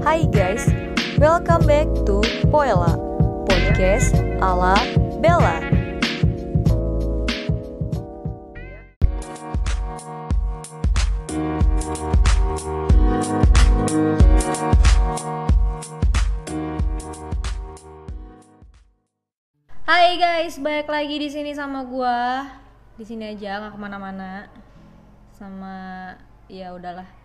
Hai guys, welcome back to Poela, podcast ala Bella. Hai guys, balik lagi di sini sama gua. Di sini aja nggak ke mana-mana. Sama ya udahlah.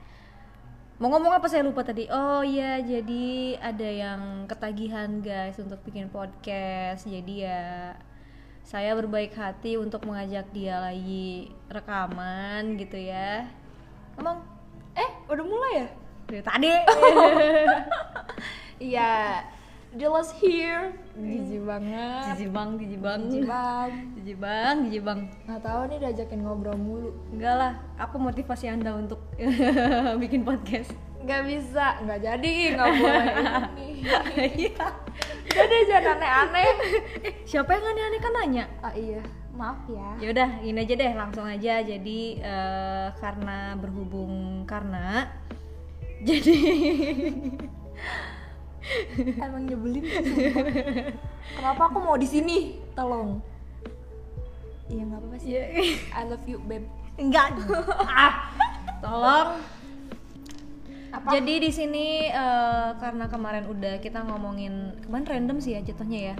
Mau ngomong apa saya lupa tadi. Oh iya, jadi ada yang ketagihan guys untuk bikin podcast. Jadi ya saya berbaik hati untuk mengajak dia lagi rekaman gitu ya. Ngomong Eh, udah mulai ya? dari tadi. Iya, jelas here. Jijik banget. Jijik bang, jijik bang, Jijik bang. jijik bang, jijik bang. Nggak tahu nih diajakin ngobrol mulu. Enggak lah, apa motivasi anda untuk bikin podcast? Nggak bisa, nggak jadi, nggak boleh ini. Iya. Jadi jangan aneh-aneh. eh, siapa yang aneh-aneh kan nanya? Ah iya, maaf ya. Ya udah, ini aja deh, langsung aja. Jadi eh, karena berhubung karena jadi Emang nyebelin sih. Kenapa aku mau di sini? Tolong. Iya nggak apa-apa sih. ya, I love you, babe. enggak. ah, tolong. Apa? Jadi di sini eh, karena kemarin udah kita ngomongin kemarin random sih ya jatuhnya ya.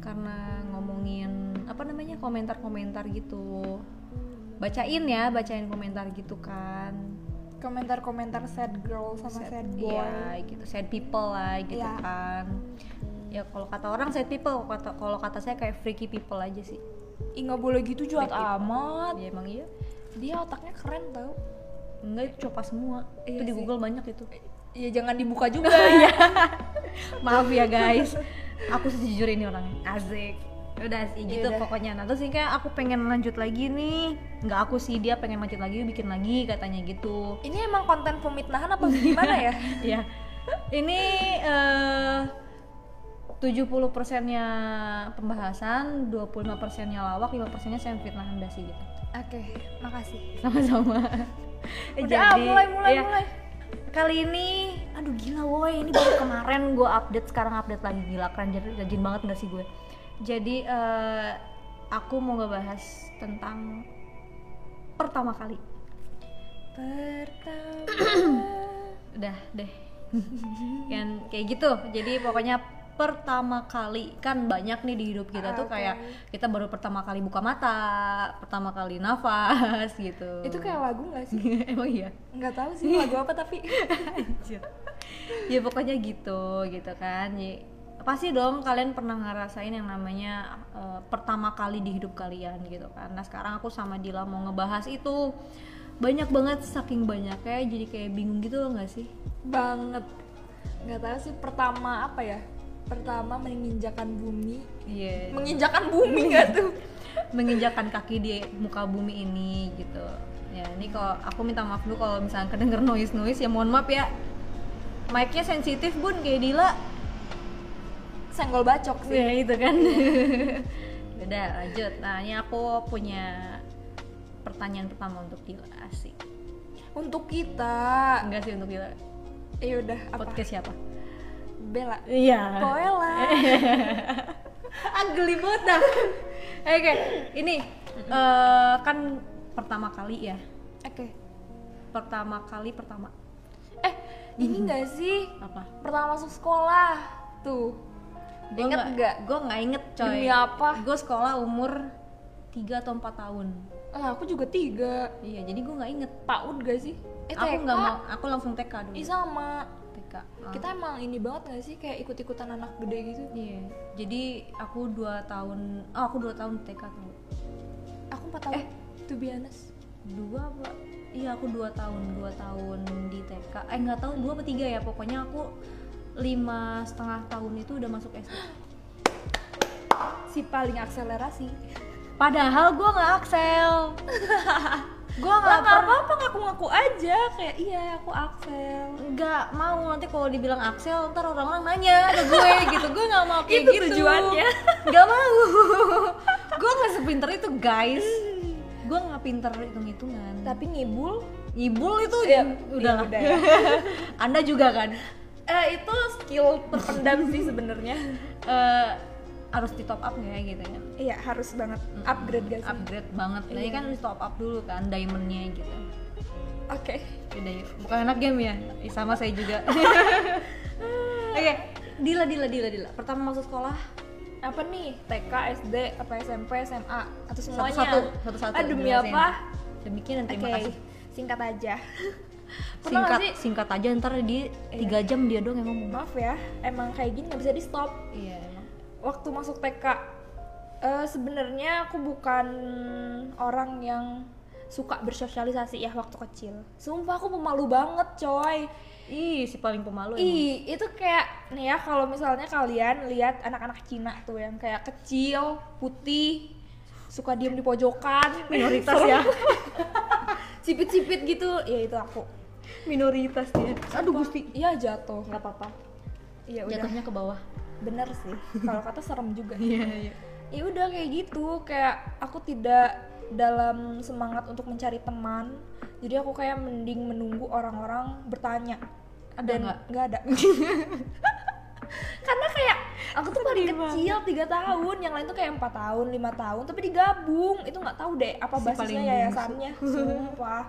Karena ngomongin apa namanya komentar-komentar gitu. Bacain ya, bacain komentar gitu kan. Komentar-komentar sad girl sama sad, boy. Iya, gitu. Sad people lah gitu Iya. kan. Ya kalau kata orang sad people, kata kalau kata saya kayak freaky people aja sih. Ih nggak boleh gitu jahat people. amat. Ya emang iya. Dia otaknya keren tau. Enggak itu coba semua. Iya itu di sih. Google banyak itu. Ya jangan dibuka juga. Maaf ya guys. Aku sejujur ini orangnya. Asik. Udah sih gitu Yaudah. pokoknya. Nah, terus ini kayak aku pengen lanjut lagi nih. Enggak aku sih, dia pengen lanjut lagi, bikin lagi katanya gitu. Ini emang konten pemitnahan apa gimana ya? ya ini eh 70 persennya pembahasan 25 persennya lawak 5 persennya saya fitnah anda sih gitu Oke, makasih. sama-sama Eh, Udah, mulai, mulai, ya, mulai. kali ini aduh gila woi ini baru kemarin gue update sekarang update lagi gila keren jadi rajin banget gak sih gue jadi eh, aku mau ngebahas tentang pertama kali Pertama. udah deh kan kayak gitu jadi pokoknya pertama kali kan banyak nih di hidup kita tuh Oke. kayak kita baru pertama kali buka mata pertama kali nafas gitu Itu kayak lagu gak sih? emang iya Nggak tahu sih lagu apa tapi. Ya pokoknya gitu gitu kan pasti dong kalian pernah ngerasain yang namanya eh, pertama kali di hidup kalian gitu kan nah sekarang aku sama Dila mau ngebahas itu banyak banget saking banyaknya jadi kayak bingung gitu loh nggak sih Banget. Nggak tahu sih pertama apa ya? Pertama menginjakan bumi. Iya. Menginjakan bumi nggak tuh? menginjakan kaki di muka bumi ini gitu ya ini kalau aku minta maaf dulu kalau misalnya kedenger noise noise ya mohon maaf ya mic-nya sensitif bun kayak Dila Senggol bacok sih. ya itu kan udah lanjut nah ini aku punya pertanyaan pertama untuk Dila asik Untuk kita. enggak sih untuk Dila Ya udah apa? podcast siapa Bella. iya Poela. ah geli banget dah oke ini eh, kan pertama kali ya Oke. pertama kali pertama Eh, ini nggak sih? apa Pertama masuk sekolah. Tuh. Gua Ingat nggak? gue nggak inget coy Demi apa? gue sekolah umur 3 atau 4 tahun Ah, aku juga tiga. iya jadi gue nggak inget PAUD gak sih? Eh, aku TK. nggak mau aku langsung TK dulu Ih sama. TK Ah. Kita emang ini banget gak sih kayak ikut-ikutan anak gede gitu? iya jadi aku 2 tahun oh aku 2 tahun TK tuh Aku 4 tahun. Eh, to be honest. dua apa iya aku 2 tahun 2 tahun di TK eh nggak tahu dua apa tiga ya pokoknya aku lima setengah tahun itu udah masuk SD Si paling akselerasi. padahal gue nggak aksel. Gue nggak apa-apa ngaku-ngaku aja. Kayak iya aku Axel. nggak mau nanti kalau dibilang Axel ntar orang-orang nanya ke gue gitu. Gue nggak mau kayak Itu gitu. tujuannya. nggak mau. Gue nggak sepinter itu guys. Gue nggak pinter hitung hitungan Tapi ngibul. Ngibul itu Iya, udah iya, udah. Ya. anda juga kan Eh, itu skill terpendam sih sebenarnya. Eh, harus di top up nggak ya gitu ya Iya, harus banget upgrade sih? upgrade banget tadi Iya. kan harus top up dulu kan diamondnya gitu Oke. Yuk, bukan anak game ya? Sama saya juga Oke, Dila, Dila, Dila, Dila Pertama masuk sekolah Apa nih? TK, SD, apa SMP, SMA atau semuanya? Satu-satu, satu-satu Ah, demi jelasin. apa? Demikian, Oke, terima kasih singkat aja. Pernah Singkat, sih? singkat aja ntar di tiga jam dia doang yang ngomong Maaf ya, emang kayak gini nggak bisa di stop. Iya emang Waktu masuk TK, eh, sebenarnya aku bukan orang yang suka bersosialisasi ya waktu kecil. Sumpah aku pemalu banget, coy. Ih, si paling pemalu emang. Ih, itu kayak nih ya kalau misalnya kalian lihat anak-anak Cina tuh yang kayak kecil, putih, suka diem di pojokan, Minoritas ya sipit-sipit gitu, ya itu aku. Minoritas dia. Aduh Gusti. Iya jatuh. Gak apa-apa. Iya udah. Jatuhnya ke bawah. Bener sih. Kalau kata serem juga. Iya, iya. Ya udah kayak gitu. Kayak aku tidak dalam semangat untuk mencari teman. Jadi aku kayak mending menunggu orang-orang bertanya. Ada nggak? nggak ada. Karena kayak aku tuh paling kecil tiga tahun yang lain tuh kayak empat tahun lima tahun tapi digabung. Itu nggak tahu deh apa Si basisnya paling yayasannya. Sumpah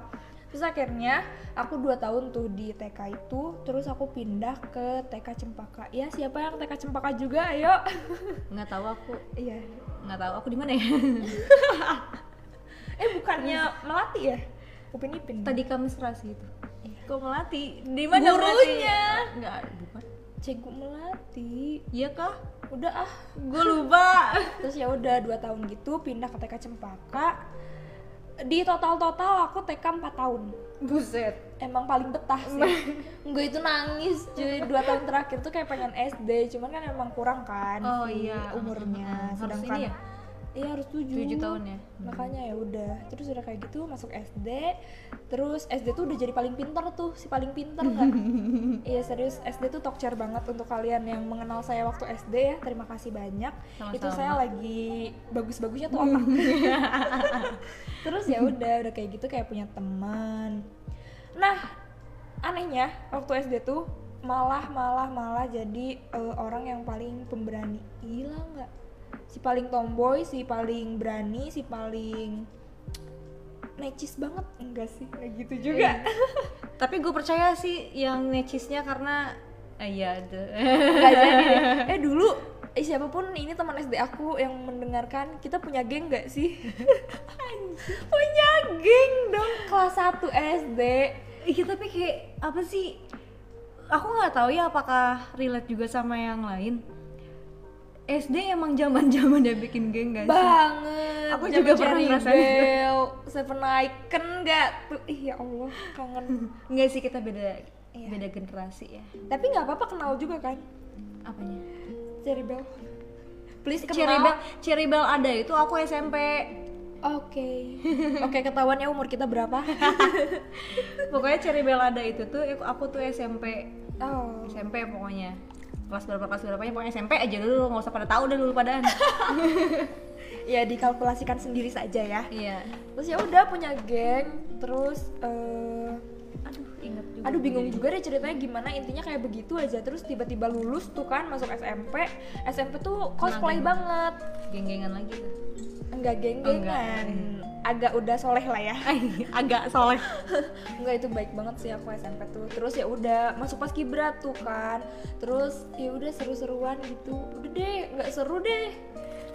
terus akhirnya aku dua tahun tuh di TK itu terus aku pindah ke TK Cempaka ya siapa yang TK Cempaka juga ayo Nggak tahu aku iya Nggak tahu aku di mana ya Eh bukannya melati ya? Upin Ipin. Tadi kami serasi itu Iya. Kok melati? Di mana Gurunya. Nggak, bukan Cegu melati. Iya kah? Udah ah. Gue lupa Terus ya udah dua tahun gitu pindah ke TK Cempaka. Di total-total aku TK 4 tahun. Buset Emang paling betah sih. Enggak itu nangis cuy. Dua tahun terakhir tuh kayak pengen SD, cuman kan emang kurang kan Oh si iya umurnya. Harus Sedangkan ini ya? Iya harus tujuh. Tujuh tahun ya? Makanya ya udah. Terus udah kayak gitu masuk SD. Terus SD tuh udah jadi paling pinter tuh, si paling pinter nggak? Iya serius SD tuh talk banget untuk kalian yang mengenal saya waktu SD ya. Terima kasih banyak. Sama-sama. Itu saya lagi bagus-bagusnya tuh otak. Terus ya udah udah kayak gitu kayak punya teman. Nah anehnya waktu SD tuh malah malah malah jadi eh, orang yang paling pemberani. Gila nggak? Si paling tomboy, si paling berani, si paling necis banget enggak sih kayak gitu juga Tapi gue percaya sih yang necisnya karena eh, Iya ada Nggak jadi deh. eh dulu eh, siapa pun ini teman SD aku yang mendengarkan kita punya geng nggak sih punya geng dong kelas 1 SD Iya tapi kayak apa sih? Aku nggak tahu ya apakah relate juga sama yang lain. SD emang zaman zaman dia bikin geng gak sih? banget Aku juga pernah ngerasain. Bell, Seven Icon nggak tuh ih ya Allah kangen Enggak sih kita beda Iya. beda generasi ya. tapi nggak apa-apa kenal juga kan Apanya? Cherry Bell please kenal Cherry Bell, Cherry Bell ada itu aku SMP. oke oke ketahuan ya umur kita berapa Pokoknya Cherry Bell ada itu tuh aku- aku tuh SMP. oh SMP pokoknya. Kelas berapa kelas berapa pokoknya SMP aja dulu nggak usah pada tahu deh dulu padaan. ya dikalkulasikan sendiri saja ya iya. terus ya udah punya geng terus juga. Aduh bingung juga deh ceritanya gimana intinya kayak begitu aja. Terus tiba-tiba lulus tuh kan masuk SMP SMP tuh cosplay geng. banget. Geng-gengan lagi tuh. enggak geng-gengan. Agak udah soleh lah ya. Agak soleh. enggak itu baik banget sih aku SMP tuh. Terus ya udah masuk pas kibrat tuh kan. Terus ya udah seru-seruan gitu. Udah deh nggak seru deh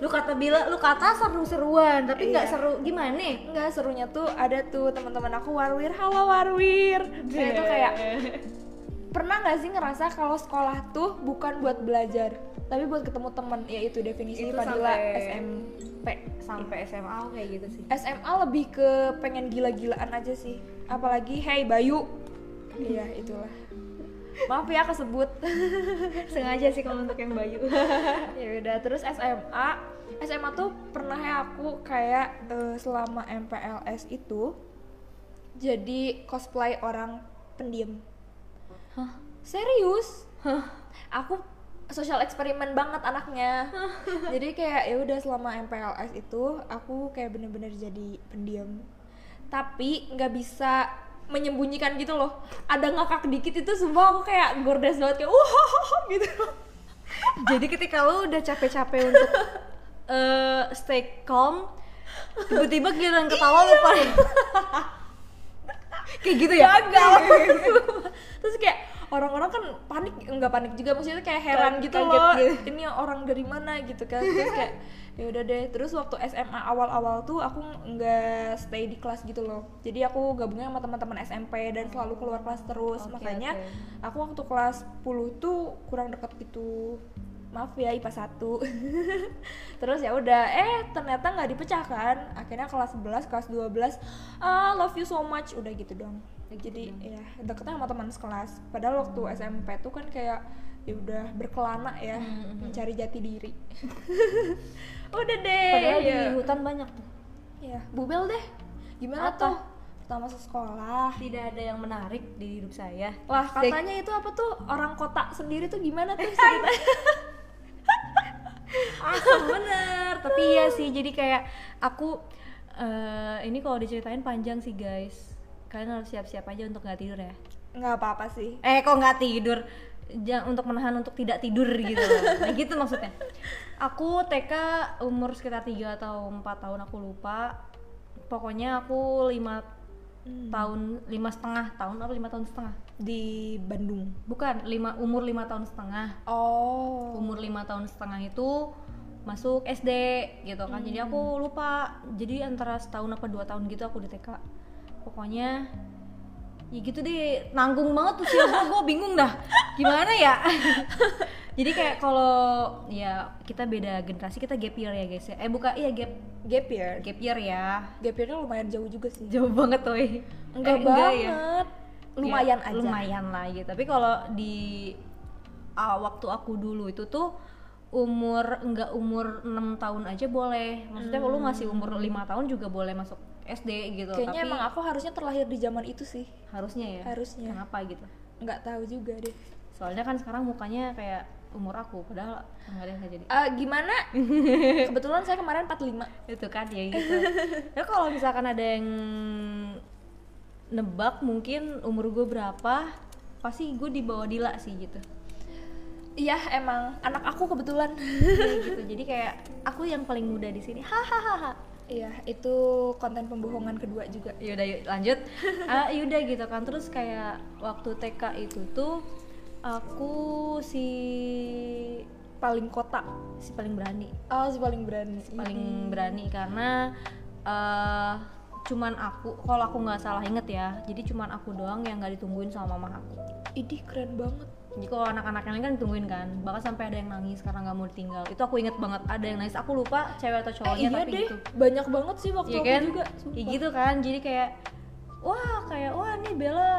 Lu kata bila lu kata seru-seruan, tapi nggak Iya. seru gimana nih? Enggak serunya tuh ada tuh teman-teman aku warwir. Halo warwir. Saya tuh kayak pernah nggak sih ngerasa kalau sekolah tuh bukan buat belajar tapi buat ketemu teman ya itu definisi Itu Fadila sampai- SMP sampai SMA kayak gitu sih. SMA lebih ke pengen gila-gilaan aja sih. Apalagi hey Bayu. Iya itulah maaf ya kesebut. Sengaja sih kalau untuk yang Bayu. ya udah terus SMA SMA tuh pernah ya aku kayak eh, selama MPLS itu jadi cosplay orang pendiam. Hah? serius? Aku sosial eksperimen banget anaknya. Jadi kayak ya udah selama MPLS itu aku kayak bener-bener jadi pendiam. Tapi nggak bisa menyembunyikan gitu loh. Ada ngakak dikit itu semua aku kayak gordes banget kayak wah gitu. Jadi ketika lo udah capek-capek untuk eh, stay calm, tiba-tiba giliran ketawa lo paling kayak gitu ya? gagal. Terus kayak orang-orang kan panik nggak panik juga maksudnya kayak heran Kaget gitu loh gitu. ini orang dari mana? gitu kan. Terus kayak ya udah deh. Terus waktu SMA awal-awal tuh aku nggak stay di kelas gitu loh. Jadi aku gabungnya sama teman-teman SMP dan selalu keluar kelas terus. Oke, makanya oke. aku waktu kelas 10 tuh kurang deket gitu. Maaf ya IPA 1 terus ya udah eh ternyata nggak dipecahkan. Akhirnya kelas 11 kelas 12 ah love you so much. Udah gitu dong jadi ya deketnya sama teman sekelas padahal waktu SMP tuh kan kayak ya udah berkelana ya mencari jati diri udah deh Padahal ya. di hutan banyak tuh. ya bubel deh gimana Apa? tuh pertama sekolah Tidak ada yang menarik di hidup saya. Lah katanya itu apa tuh orang kota sendiri tuh gimana tuh ceritanya? Ah, bener. Tapi iya sih, jadi kayak aku eh, ini kalau diceritain panjang sih guys. Kalian harus siap-siap aja untuk nggak tidur ya. Nggak apa-apa sih. Eh kok nggak tidur? Jangan untuk menahan untuk tidak tidur gitu. Nah gitu maksudnya. Aku TK umur sekitar 3 atau 4 tahun aku lupa. Pokoknya aku lima tahun lima setengah tahun apa lima tahun setengah Di Bandung. bukan lima umur lima tahun setengah Oh. umur lima tahun setengah itu masuk SD gitu kan jadi aku lupa jadi antara setahun apa dua tahun gitu aku di TK pokoknya ya gitu deh nanggung banget tuh sih gue gue bingung dah. Gimana ya? Jadi kayak kalau ya kita beda generasi kita gap year ya guys ya. Eh buka iya gap Gap year. gap year ya. Gap year-nya lumayan jauh juga sih. jauh banget tuh Enggak Eh, banget. Lumayan Ya, aja. lumayan lah gitu. Tapi kalau di ah, waktu aku dulu itu tuh umur enggak umur 6 tahun aja boleh. Maksudnya kalau lu masih umur lima tahun juga boleh masuk SD gitu Kayaknya tapi emang aku harusnya terlahir di zaman itu sih. harusnya ya Harusnya. kenapa gitu Nggak tahu juga deh. soalnya kan sekarang mukanya kayak umur aku padahal nggak jadi Eh, gimana? Kebetulan saya kemarin 45. itu kan ya gitu ya kalau misalkan ada yang nebak mungkin umur gue berapa pasti gue di bawah Dila sih gitu Iya, emang anak aku kebetulan. Iya gitu jadi kayak aku yang paling muda di sini hahaha Iya, itu konten pembohongan kedua juga. yaudah yuk lanjut ah yaudah gitu kan terus kayak waktu TK itu tuh aku si Paling kota. si paling berani Oh, si paling berani. paling berani karena eh cuman aku kalau aku nggak salah inget ya jadi cuman aku doang yang nggak ditungguin sama mama aku Idih keren banget. Jadi kalau anak-anak yang lain kan ditungguin kan bahkan sampai ada yang nangis karena nggak mau ditinggal itu aku inget banget ada yang nangis aku lupa cewek atau Eh, cowoknya iya tapi deh, gitu banyak banget sih waktu Iya aku kan? juga. Kayak sumpah. gitu kan. Jadi kayak wah kayak wah nih Bella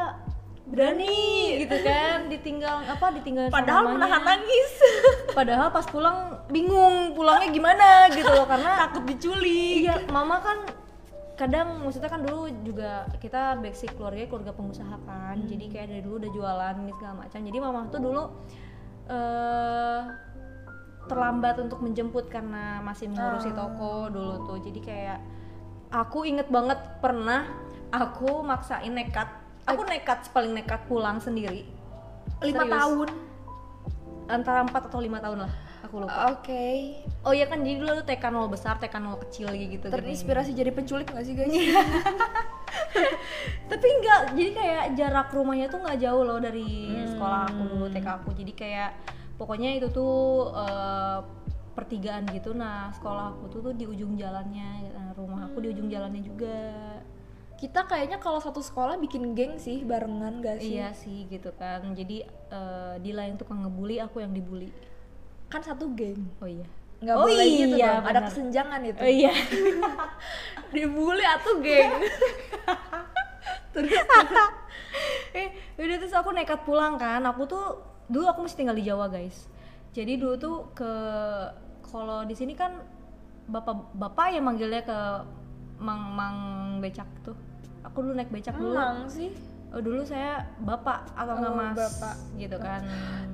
berani gitu kan ditinggal apa ditinggal sama Padahal mamanya. menahan nangis. Padahal pas pulang bingung pulangnya gimana gitu loh karena Takut diculik. iya mama kan kadang maksudnya kan dulu juga kita basic keluarga keluarga pengusaha kan Hmm. jadi kayak dari dulu udah jualan ini segala macam jadi mama tuh dulu eh terlambat untuk menjemput karena masih mengurusi Oh. toko dulu tuh jadi kayak aku inget banget pernah aku maksain nekat aku nekat paling nekat pulang sendiri Lima tahun. antara 4 atau lima tahun lah aku lupa. Oke. oh iya kan jadi dulu tuh TK nol besar TK nol kecil gitu Terinspirasi jadi penculik gak sih guys? tapi enggak jadi kayak jarak rumahnya tuh nggak jauh loh dari Hmm. sekolah aku dulu TK aku. Jadi kayak pokoknya itu tuh eh, pertigaan gitu. Nah sekolah aku tuh tuh di ujung jalannya. Nah, rumah aku di ujung jalannya juga. Kita kayaknya kalau satu sekolah bikin geng sih barengan gak sih? iya sih gitu kan. Jadi eh, Dila yang tukang ngebully aku yang dibully Kan satu geng. oh iya Nggak Oh boleh gitu iya, dong. Ada kesenjangan itu. oh iya Dibully atau geng. eh udah terus aku nekat pulang kan aku tuh dulu aku masih tinggal di Jawa guys jadi dulu tuh ke kalau di sini kan bapak bapak yang manggilnya ke mang mang becak tuh aku dulu naik becak dulu Emang sih. Oh dulu saya bapak atau nggak Oh, mas? bapak. gitu kan.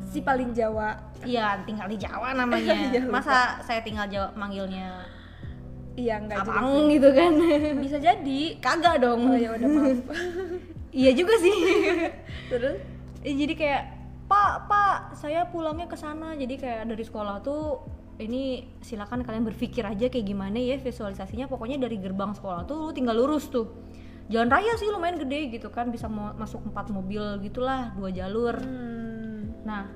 Si paling Jawa. iya tinggal di Jawa namanya. Iya, masa saya tinggal Jawa manggilnya Iya enggak juga abang gitu kan. Bisa jadi. kagak dong. Oh ya udah maaf. iya juga sih. Terus? Eh, jadi kayak pak pak saya pulangnya ke sana. Jadi kayak dari sekolah tuh ini silakan kalian berpikir aja kayak gimana ya visualisasinya. Pokoknya dari gerbang sekolah tuh lu tinggal lurus tuh jalan raya sih lumayan gede gitu kan bisa mau masuk empat mobil gitulah dua jalur hmm. nah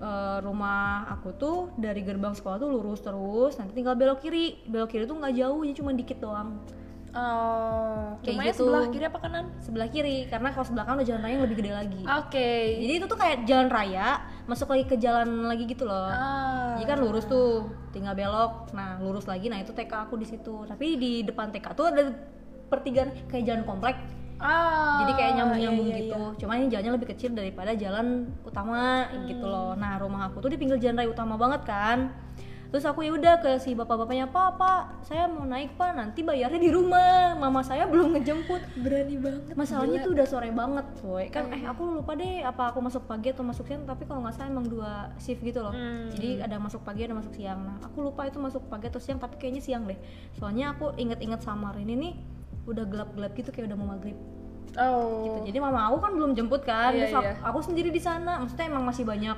eh, rumah aku tuh dari gerbang sekolah tuh lurus terus nanti tinggal belok kiri belok kiri tuh nggak jauh jadi cuma dikit doang oh Kayak rumahnya gitu. sebelah kiri apa kanan sebelah kiri karena kalau sebelah kanan udah jalan raya yang lebih gede lagi oke jadi itu tuh kayak jalan raya masuk lagi ke jalan lagi gitu loh ah. Jadi kan lurus tuh, tinggal belok. Nah, lurus lagi. Nah, itu TK aku di situ. Tapi di depan TK tuh ada pertigaan kayak jalan komplek. ah Jadi kayak nyambung-nyambung iya, iya, gitu. iya. Cuman ini jalannya lebih kecil daripada jalan utama gitu loh. Nah, rumah aku tuh di pinggir jalan raya utama banget kan. Terus aku ya udah ke si bapak-bapaknya, "Pak, Pak, saya mau naik, Pak. Nanti bayarnya di rumah. Mama saya belum ngejemput." berani banget Masalahnya gila. tuh udah sore banget, boy. Kan eh aku lupa deh apa aku masuk pagi atau masuk siang, tapi kalau nggak salah emang dua shift gitu loh. Hmm. Jadi ada masuk pagi ada masuk siang. Nah, aku lupa itu masuk pagi atau siang, tapi kayaknya siang deh. Soalnya aku inget-inget samar ini nih udah gelap-gelap gitu kayak udah mau maghrib. Oh. Gitu. Jadi mama aku kan belum jemput kan, Iya, terus aku, iya. aku sendiri di sana. Maksudnya emang masih banyak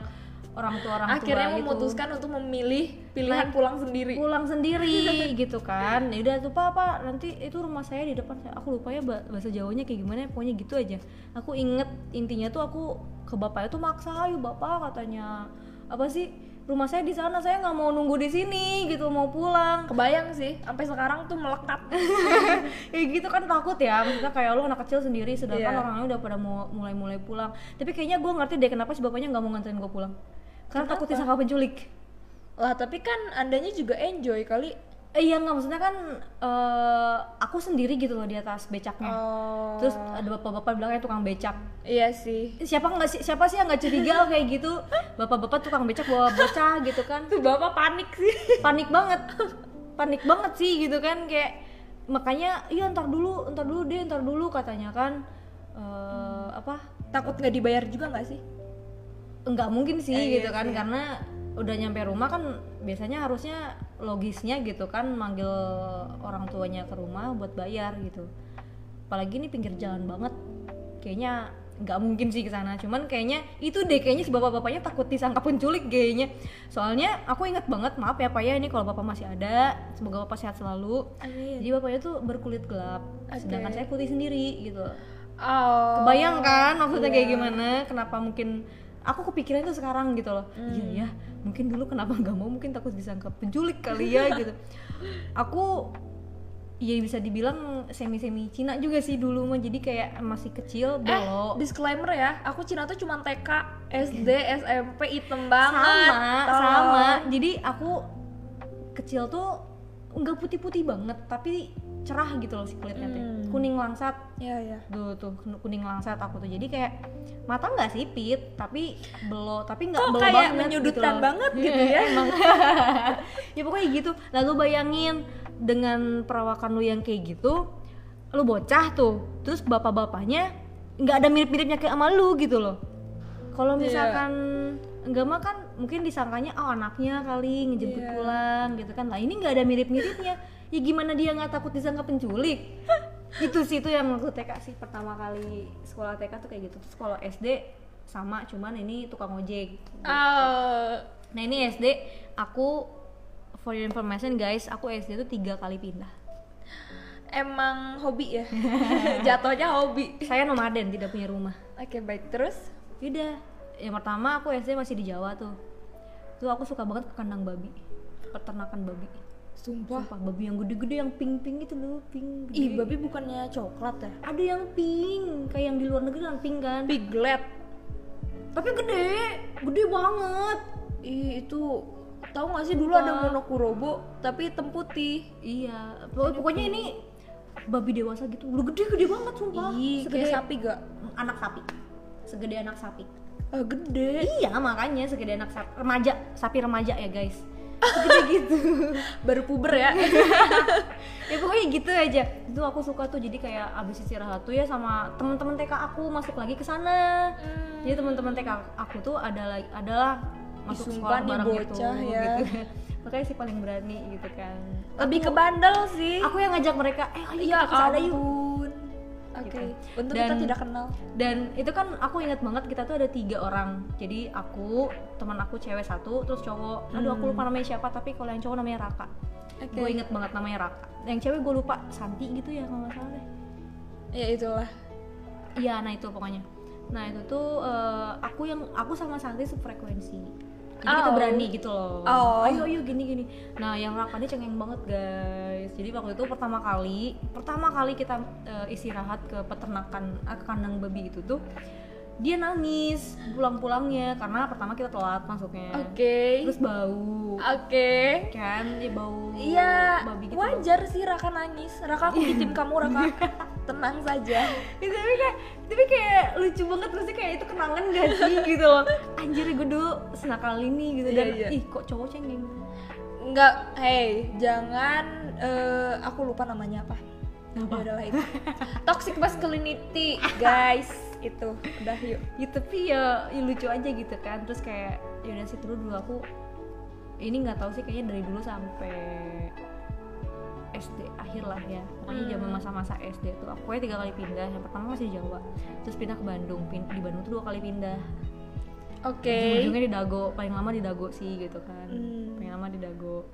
orang tua orang tua akhirnya gitu. memutuskan untuk memilih pilihan Nah, pulang sendiri. pulang sendiri gitu kan. Ya udah tuh papa nanti itu rumah saya di depan aku lupa ya ba- bahasa jawanya kayak gimana pokoknya gitu aja. Aku inget intinya tuh aku ke bapaknya tuh maksa ayo bapak katanya. Apa sih rumah saya di sana saya nggak mau nunggu di sini gitu mau pulang. Kebayang sih sampai sekarang tuh melekat. Ya gitu kan takut ya maksudnya kayak lo anak kecil sendiri sedangkan Iya. orangnya udah pada mau mulai mulai pulang. Tapi kayaknya gue ngerti deh kenapa si bapaknya nggak mau nganterin gue pulang. Karena takut Kenapa? disangka penculik. Lah tapi kan andanya juga enjoy kali iya nggak maksudnya kan eh, aku sendiri gitu loh di atas becaknya. oh Terus ada bapak-bapak bilangnya tukang becak. iya sih Siapa nggak sih siapa sih yang nggak curiga kayak gitu? Bapak-bapak tukang becak bawa bocah gitu kan. tuh bapak panik sih Panik banget. Panik banget sih gitu kan kayak makanya iya ntar dulu ntar dulu deh ntar dulu katanya kan eh, apa takut nggak dibayar juga nggak sih nggak mungkin sih Eh, iya gitu kan sih. karena udah nyampe rumah kan biasanya harusnya logisnya gitu kan manggil orang tuanya ke rumah buat bayar gitu apalagi ini pinggir jalan banget kayaknya nggak mungkin sih ke sana cuman kayaknya itu deh kayaknya si bapak-bapaknya takut disangka penculik kayaknya soalnya aku inget banget maaf ya pak ya ini kalau bapak masih ada semoga bapak sehat selalu Amin. jadi bapaknya tuh berkulit gelap sedangkan Oke. saya putih sendiri gitu oh Kebayang kan maksudnya kayak Iya. gimana? Kenapa mungkin aku kepikiran itu sekarang gitu loh. Hmm. Iya ya, mungkin dulu kenapa nggak mau mungkin takut disangka penculik kali ya gitu. Aku ya bisa dibilang semi-semi Cina juga sih dulu mah jadi kayak masih kecil Eh, bolo. disclaimer ya, aku Cina tuh cuma TK, SD, SMP, item banget. sama, sama. Jadi aku kecil tuh nggak putih-putih banget, tapi cerah gitu loh si kulitnya. Hmm. Kuning langsat Iya, iya. Duh tuh kuning langsat aku tuh jadi kayak mata nggak sipit tapi belo tapi nggak belo kayak banget menyudutkan loh. banget gitu ya? emang ya pokoknya gitu lalu bayangin dengan perawakan lu yang kayak gitu lu bocah tuh terus bapak-bapaknya nggak ada mirip-miripnya kayak sama lu gitu loh kalau Iya. misalkan enggak mah kan mungkin disangkanya oh anaknya kali ngejemput Iya. pulang gitu kan lah ini nggak ada mirip-miripnya ya gimana dia nggak takut disangka penculik itu sih itu yang waktu TK sih pertama kali sekolah TK tuh kayak gitu Terus kalau SD sama cuman ini tukang ojek Oh, nah ini SD aku for your information guys aku SD tuh tiga kali pindah emang hobi ya? Jatuhnya hobi. saya nomaden tidak punya rumah Oke, baik. Terus? Udah, yang pertama aku SD masih di Jawa tuh. Tuh aku suka banget ke kandang babi. Peternakan babi. Sumpah. Sumpah, babi yang gede-gede yang pink-pink itu loh, pink. Gede. Ih, babi bukannya coklat ya? Ada yang pink, kayak yang di luar negeri yang pink kan. Piglet. Tapi gede, gede banget. Ih, itu tahu gak sih dulu ada monokurobo tapi hitam putih. Iya, pokoknya, pokoknya ini babi dewasa gitu. Lu gede-gede banget sumpah. Ih, segede kayak sapi gak? anak sapi. Segede anak sapi. Ah, gede. Iya, makanya segede anak sapi. Remaja, sapi remaja ya, guys. Segede gitu. Baru puber ya. ya pokoknya gitu aja itu aku suka tuh jadi kayak abis istirahat tuh ya sama teman-teman TK aku masuk lagi ke sana Hmm. jadi teman-teman TK aku tuh ada adalah masuk sumpah sekolah bareng bocah gitu, ya. gitu. makanya sih paling berani gitu kan Lebih ke bandel sih. aku yang ngajak mereka eh ayo Iya ke sana yuk ampun. Oke. gitu. Untuk Dan- kita tidak kenal. dan itu kan aku ingat banget kita tuh ada tiga orang jadi aku teman aku cewek satu terus cowok aduh aku lupa namanya siapa tapi kalau yang cowok namanya Raka Oke. gue inget banget namanya Raka yang cewek gue lupa Santi gitu ya kalau nggak salah deh Ya itulah. iya nah itu pokoknya nah itu tuh eh, aku yang aku sama Santi sefrekuensi jadi kita Oh. berani gitu loh Oh. ayo ayo gini gini nah yang Raka ini cengeng banget guys jadi waktu itu pertama kali pertama kali kita eh, istirahat ke peternakan ke kandang babi itu tuh dia nangis pulang-pulangnya karena pertama kita telat masuknya Oke. terus bau Oke. kan dia bau Iya, babi gitu wajar sih Raka nangis. Raka aku di tim kamu Raka. Tenang saja. Ya, tapi kayak tapi kayak lucu banget terus kayak itu kenangan gak sih gitu loh anjir gue dulu senakal ini gitu dan Iya, iya. ih kok cowok cengeng Enggak, hey, jangan eh, aku lupa namanya apa. Apa? Ya itu. Toxic masculinity, guys. Itu. Udah yuk. ya tapi ya, ya lucu aja gitu kan terus kayak ya udah sih terus dulu aku ini nggak tahu sih kayaknya dari dulu sampai SD akhir lah ya pokoknya zaman masa-masa SD tuh aku ya tiga kali pindah yang pertama masih di Jawa terus pindah ke Bandung Pin- di Bandung tuh dua kali pindah Oke. ujungnya di Dago paling lama di Dago sih gitu kan Hmm. paling lama di Dago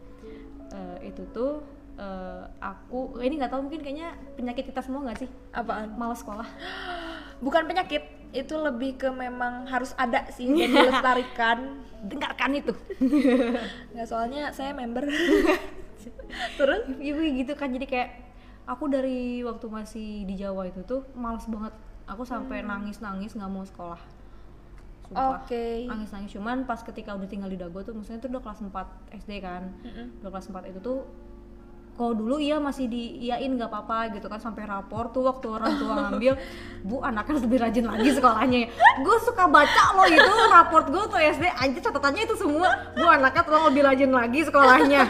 Eh, itu tuh eh, aku ini nggak tahu mungkin kayaknya penyakit kita semua nggak sih Apaan? malas sekolah Bukan penyakit, itu lebih ke memang harus ada sih dan dilestarikan. dengarkan itu Nggak soalnya saya member. Terus? ibu gitu kan jadi kayak aku dari waktu masih di Jawa itu tuh malas banget aku sampai nangis nangis nggak mau sekolah. Oke. nangis nangis cuman pas ketika udah tinggal di Dago tuh maksudnya tuh udah kelas 4 SD kan udah kelas 4 itu tuh kalau dulu iya masih diiyain nggak apa-apa gitu kan sampai rapor tuh waktu orang tua ngambil bu anaknya harus lebih rajin lagi sekolahnya. Ya gue suka baca loh itu raport gue tuh SD anjir catatannya itu semua bu anaknya tolong lebih rajin lagi sekolahnya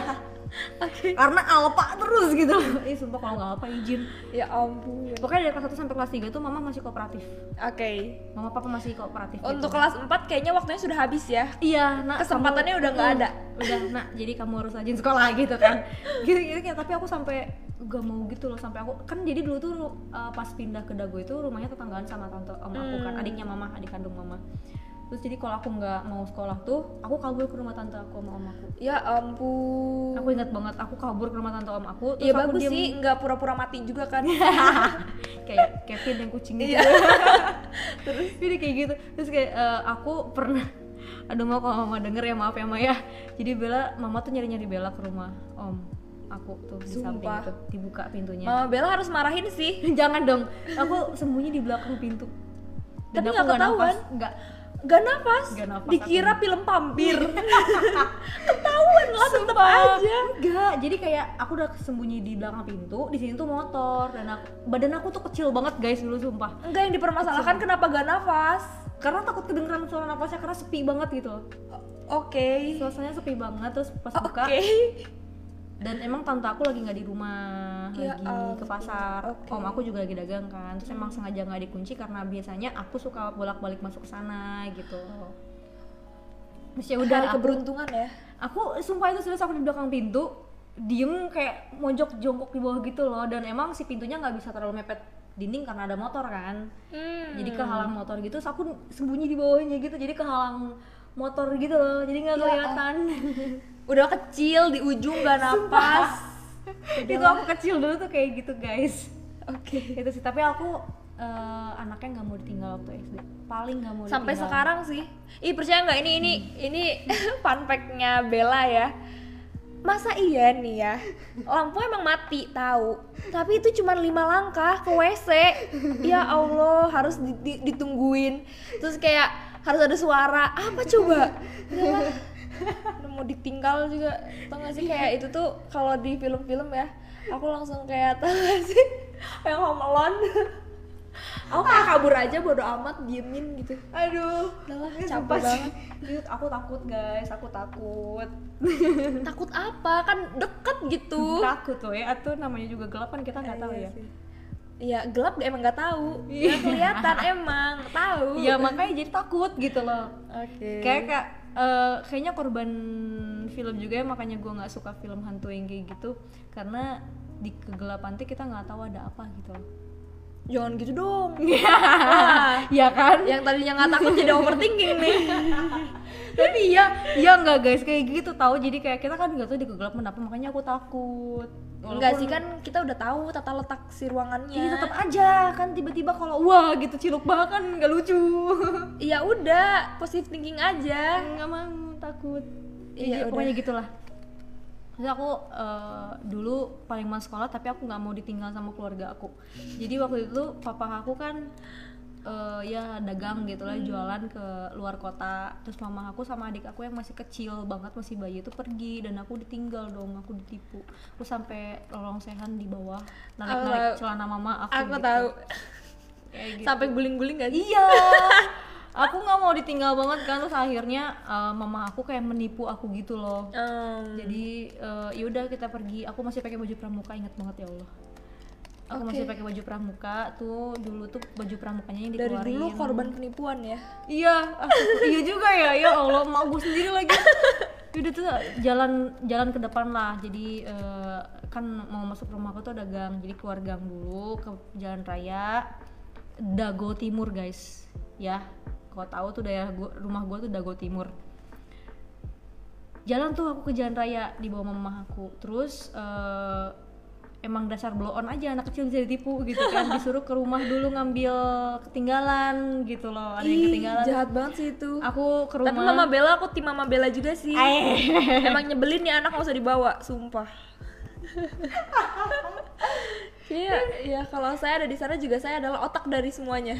karena alpa terus gitu ih sumpah kalau nggak alpa izin Ya ampun. pokoknya dari kelas 1 sampai kelas 3 tuh mama masih kooperatif Oke. mama papa masih kooperatif Untuk gitu. kelas 4 kayaknya waktunya sudah habis ya. iya nah Kesempatannya kamu- udah nggak ada. udah nak jadi kamu harus rajin sekolah gitu kan gitu gitu kayak tapi aku sampai gak mau gitu loh sampai aku kan jadi dulu tuh uh, pas pindah ke Dago itu rumahnya tetanggaan sama tante om aku kan Hmm. adiknya mama adik kandung mama terus jadi kalau aku nggak mau sekolah tuh aku kabur ke rumah tante aku sama om aku. Ya ampun. aku ingat banget aku kabur ke rumah tante om aku terus Iya aku bagus diem- sih, nggak pura-pura mati juga kan. kayak Kevin yang kucing gitu. Iya. terus? Jadi kayak gitu. Terus kayak eh, aku pernah aduh mau kalau mama denger ya maaf ya Maya jadi Bella mama tuh nyari nyari Bella ke rumah om aku tuh di samping itu dibuka pintunya. Mama Bella harus marahin sih. jangan dong aku sembunyi di belakang pintu. Tapi aku nggak nggak ketahuan. nafas nggak Gak nafas. Nggak nafas Dikira aku. film vampir. Ketahuan lah tetep aja. enggak jadi kayak aku udah sembunyi di belakang pintu di sini tuh motor dan aku, badan aku tuh kecil banget guys dulu sumpah Enggak yang dipermasalahkan kenapa gak nafas. karena takut kedengeran suara nafasnya karena sepi banget gitu loh Oke. suasananya sepi banget terus pas Oke. buka dan emang tante aku lagi nggak di rumah Ya lagi ke ampun, pasar. oke. om aku juga lagi dagang kan. Terus emang sengaja nggak dikunci karena biasanya aku suka bolak balik masuk ke sana gitu. Terus ya udah aku, keberuntungan ya. aku sumpah itu serius aku di belakang pintu diem kayak mojok jongkok di bawah gitu loh. Dan emang si pintunya nggak bisa terlalu mepet dinding karena ada motor kan. Hmm. jadi kehalang motor gitu terus aku sembunyi di bawahnya gitu. Jadi kehalang motor gitu loh. Jadi nggak Ya kelihatan Udah kecil di ujung gak nafas. itu aku kecil dulu tuh kayak gitu guys. Oke. itu sih tapi aku eh, anaknya nggak mau ditinggal waktu SD. Paling nggak mau Sampai ditinggal. sekarang sih. Ih percaya nggak? Ini ini ini fun fact-nya Bella ya. Masa iya nih ya? Lampu emang mati tahu. Tapi itu cuma lima langkah ke WC Ya Allah harus di- di- ditungguin. Terus kayak harus ada suara. Apa coba udah mau ditinggal juga. Tau gak sih kayak itu tuh kalau di film-film ya Aku langsung kayak tau gak sih Yang Home Alone. Aku kayak kabur aja bodo amat diemin gitu. Aduh lah capek banget. Itu aku takut guys aku takut. Takut apa? Kan deket gitu. Takut tuh ya atau namanya juga gelap kan kita nggak tahu Iya ya. sih. Iya gelap emang nggak tahu. Iya. Nggak kelihatan emang tahu. ya makanya jadi takut gitu loh. Oke. kayak kayak eh, kayaknya korban film juga ya makanya gue nggak suka film hantu yang kayak gitu. Karena di kegelapan tuh kita nggak tahu ada apa gitu. Jangan gitu dong. Ya kan? Yang tadinya nggak takut jadi overthinking nih. Tapi iya iya nggak guys? Kayak gitu tahu. Jadi kayak kita kan nggak tahu di kegelapan apa makanya aku takut Enggak sih kan kita udah tahu tata letak si ruangannya. Iya tetap aja kan tiba-tiba kalau wah gitu ciluk banget kan nggak lucu Ya udah, positive thinking aja. nggak mau takut Iya, iya udah. pokoknya gitulah Terus aku eh, dulu paling mas sekolah tapi aku nggak mau ditinggal sama keluarga aku jadi waktu itu papa aku kan eh, ya dagang gitu lah jualan ke luar kota terus mama aku sama adik aku yang masih kecil banget masih bayi itu pergi dan aku ditinggal dong aku ditipu aku sampai lorong sehan di bawah narik narik tahu. celana mama aku Aku gitu. tahu. Kayak gitu. Sampai guling-guling gak sih? Iya. aku nggak mau ditinggal banget kan terus akhirnya eh, mama aku kayak menipu aku gitu loh. Em, Jadi eh, yaudah kita pergi. Aku masih pakai baju pramuka ingat banget ya Allah. Aku masih pakai baju pramuka tuh dulu tuh baju pramukanya yang dari dikeluarin. dulu korban penipuan ya. Iya, aku- iya juga ya. Ya Allah, mak gue sendiri lagi. Udah tuh jalan jalan ke depan lah. Jadi eh, kan mau masuk rumah aku tuh ada gang. Jadi keluar gang dulu ke jalan raya Dago Timur, guys. Ya, kau tahu tuh daerah gua, rumah gua tuh Dago Timur. Jalan tuh aku ke jalan raya di bawah mama aku. Terus eh, emang dasar blow on aja anak kecil bisa ditipu gitu kan disuruh ke rumah dulu ngambil ketinggalan gitu loh ada yang Ih, ketinggalan jahat banget sih itu. aku ke Tapi rumah Mama Bella aku tim Mama Bella juga sih. Emang nyebelin nih anak nggak usah dibawa, sumpah. Iya, ya kalau saya ada di sana juga saya adalah otak dari semuanya.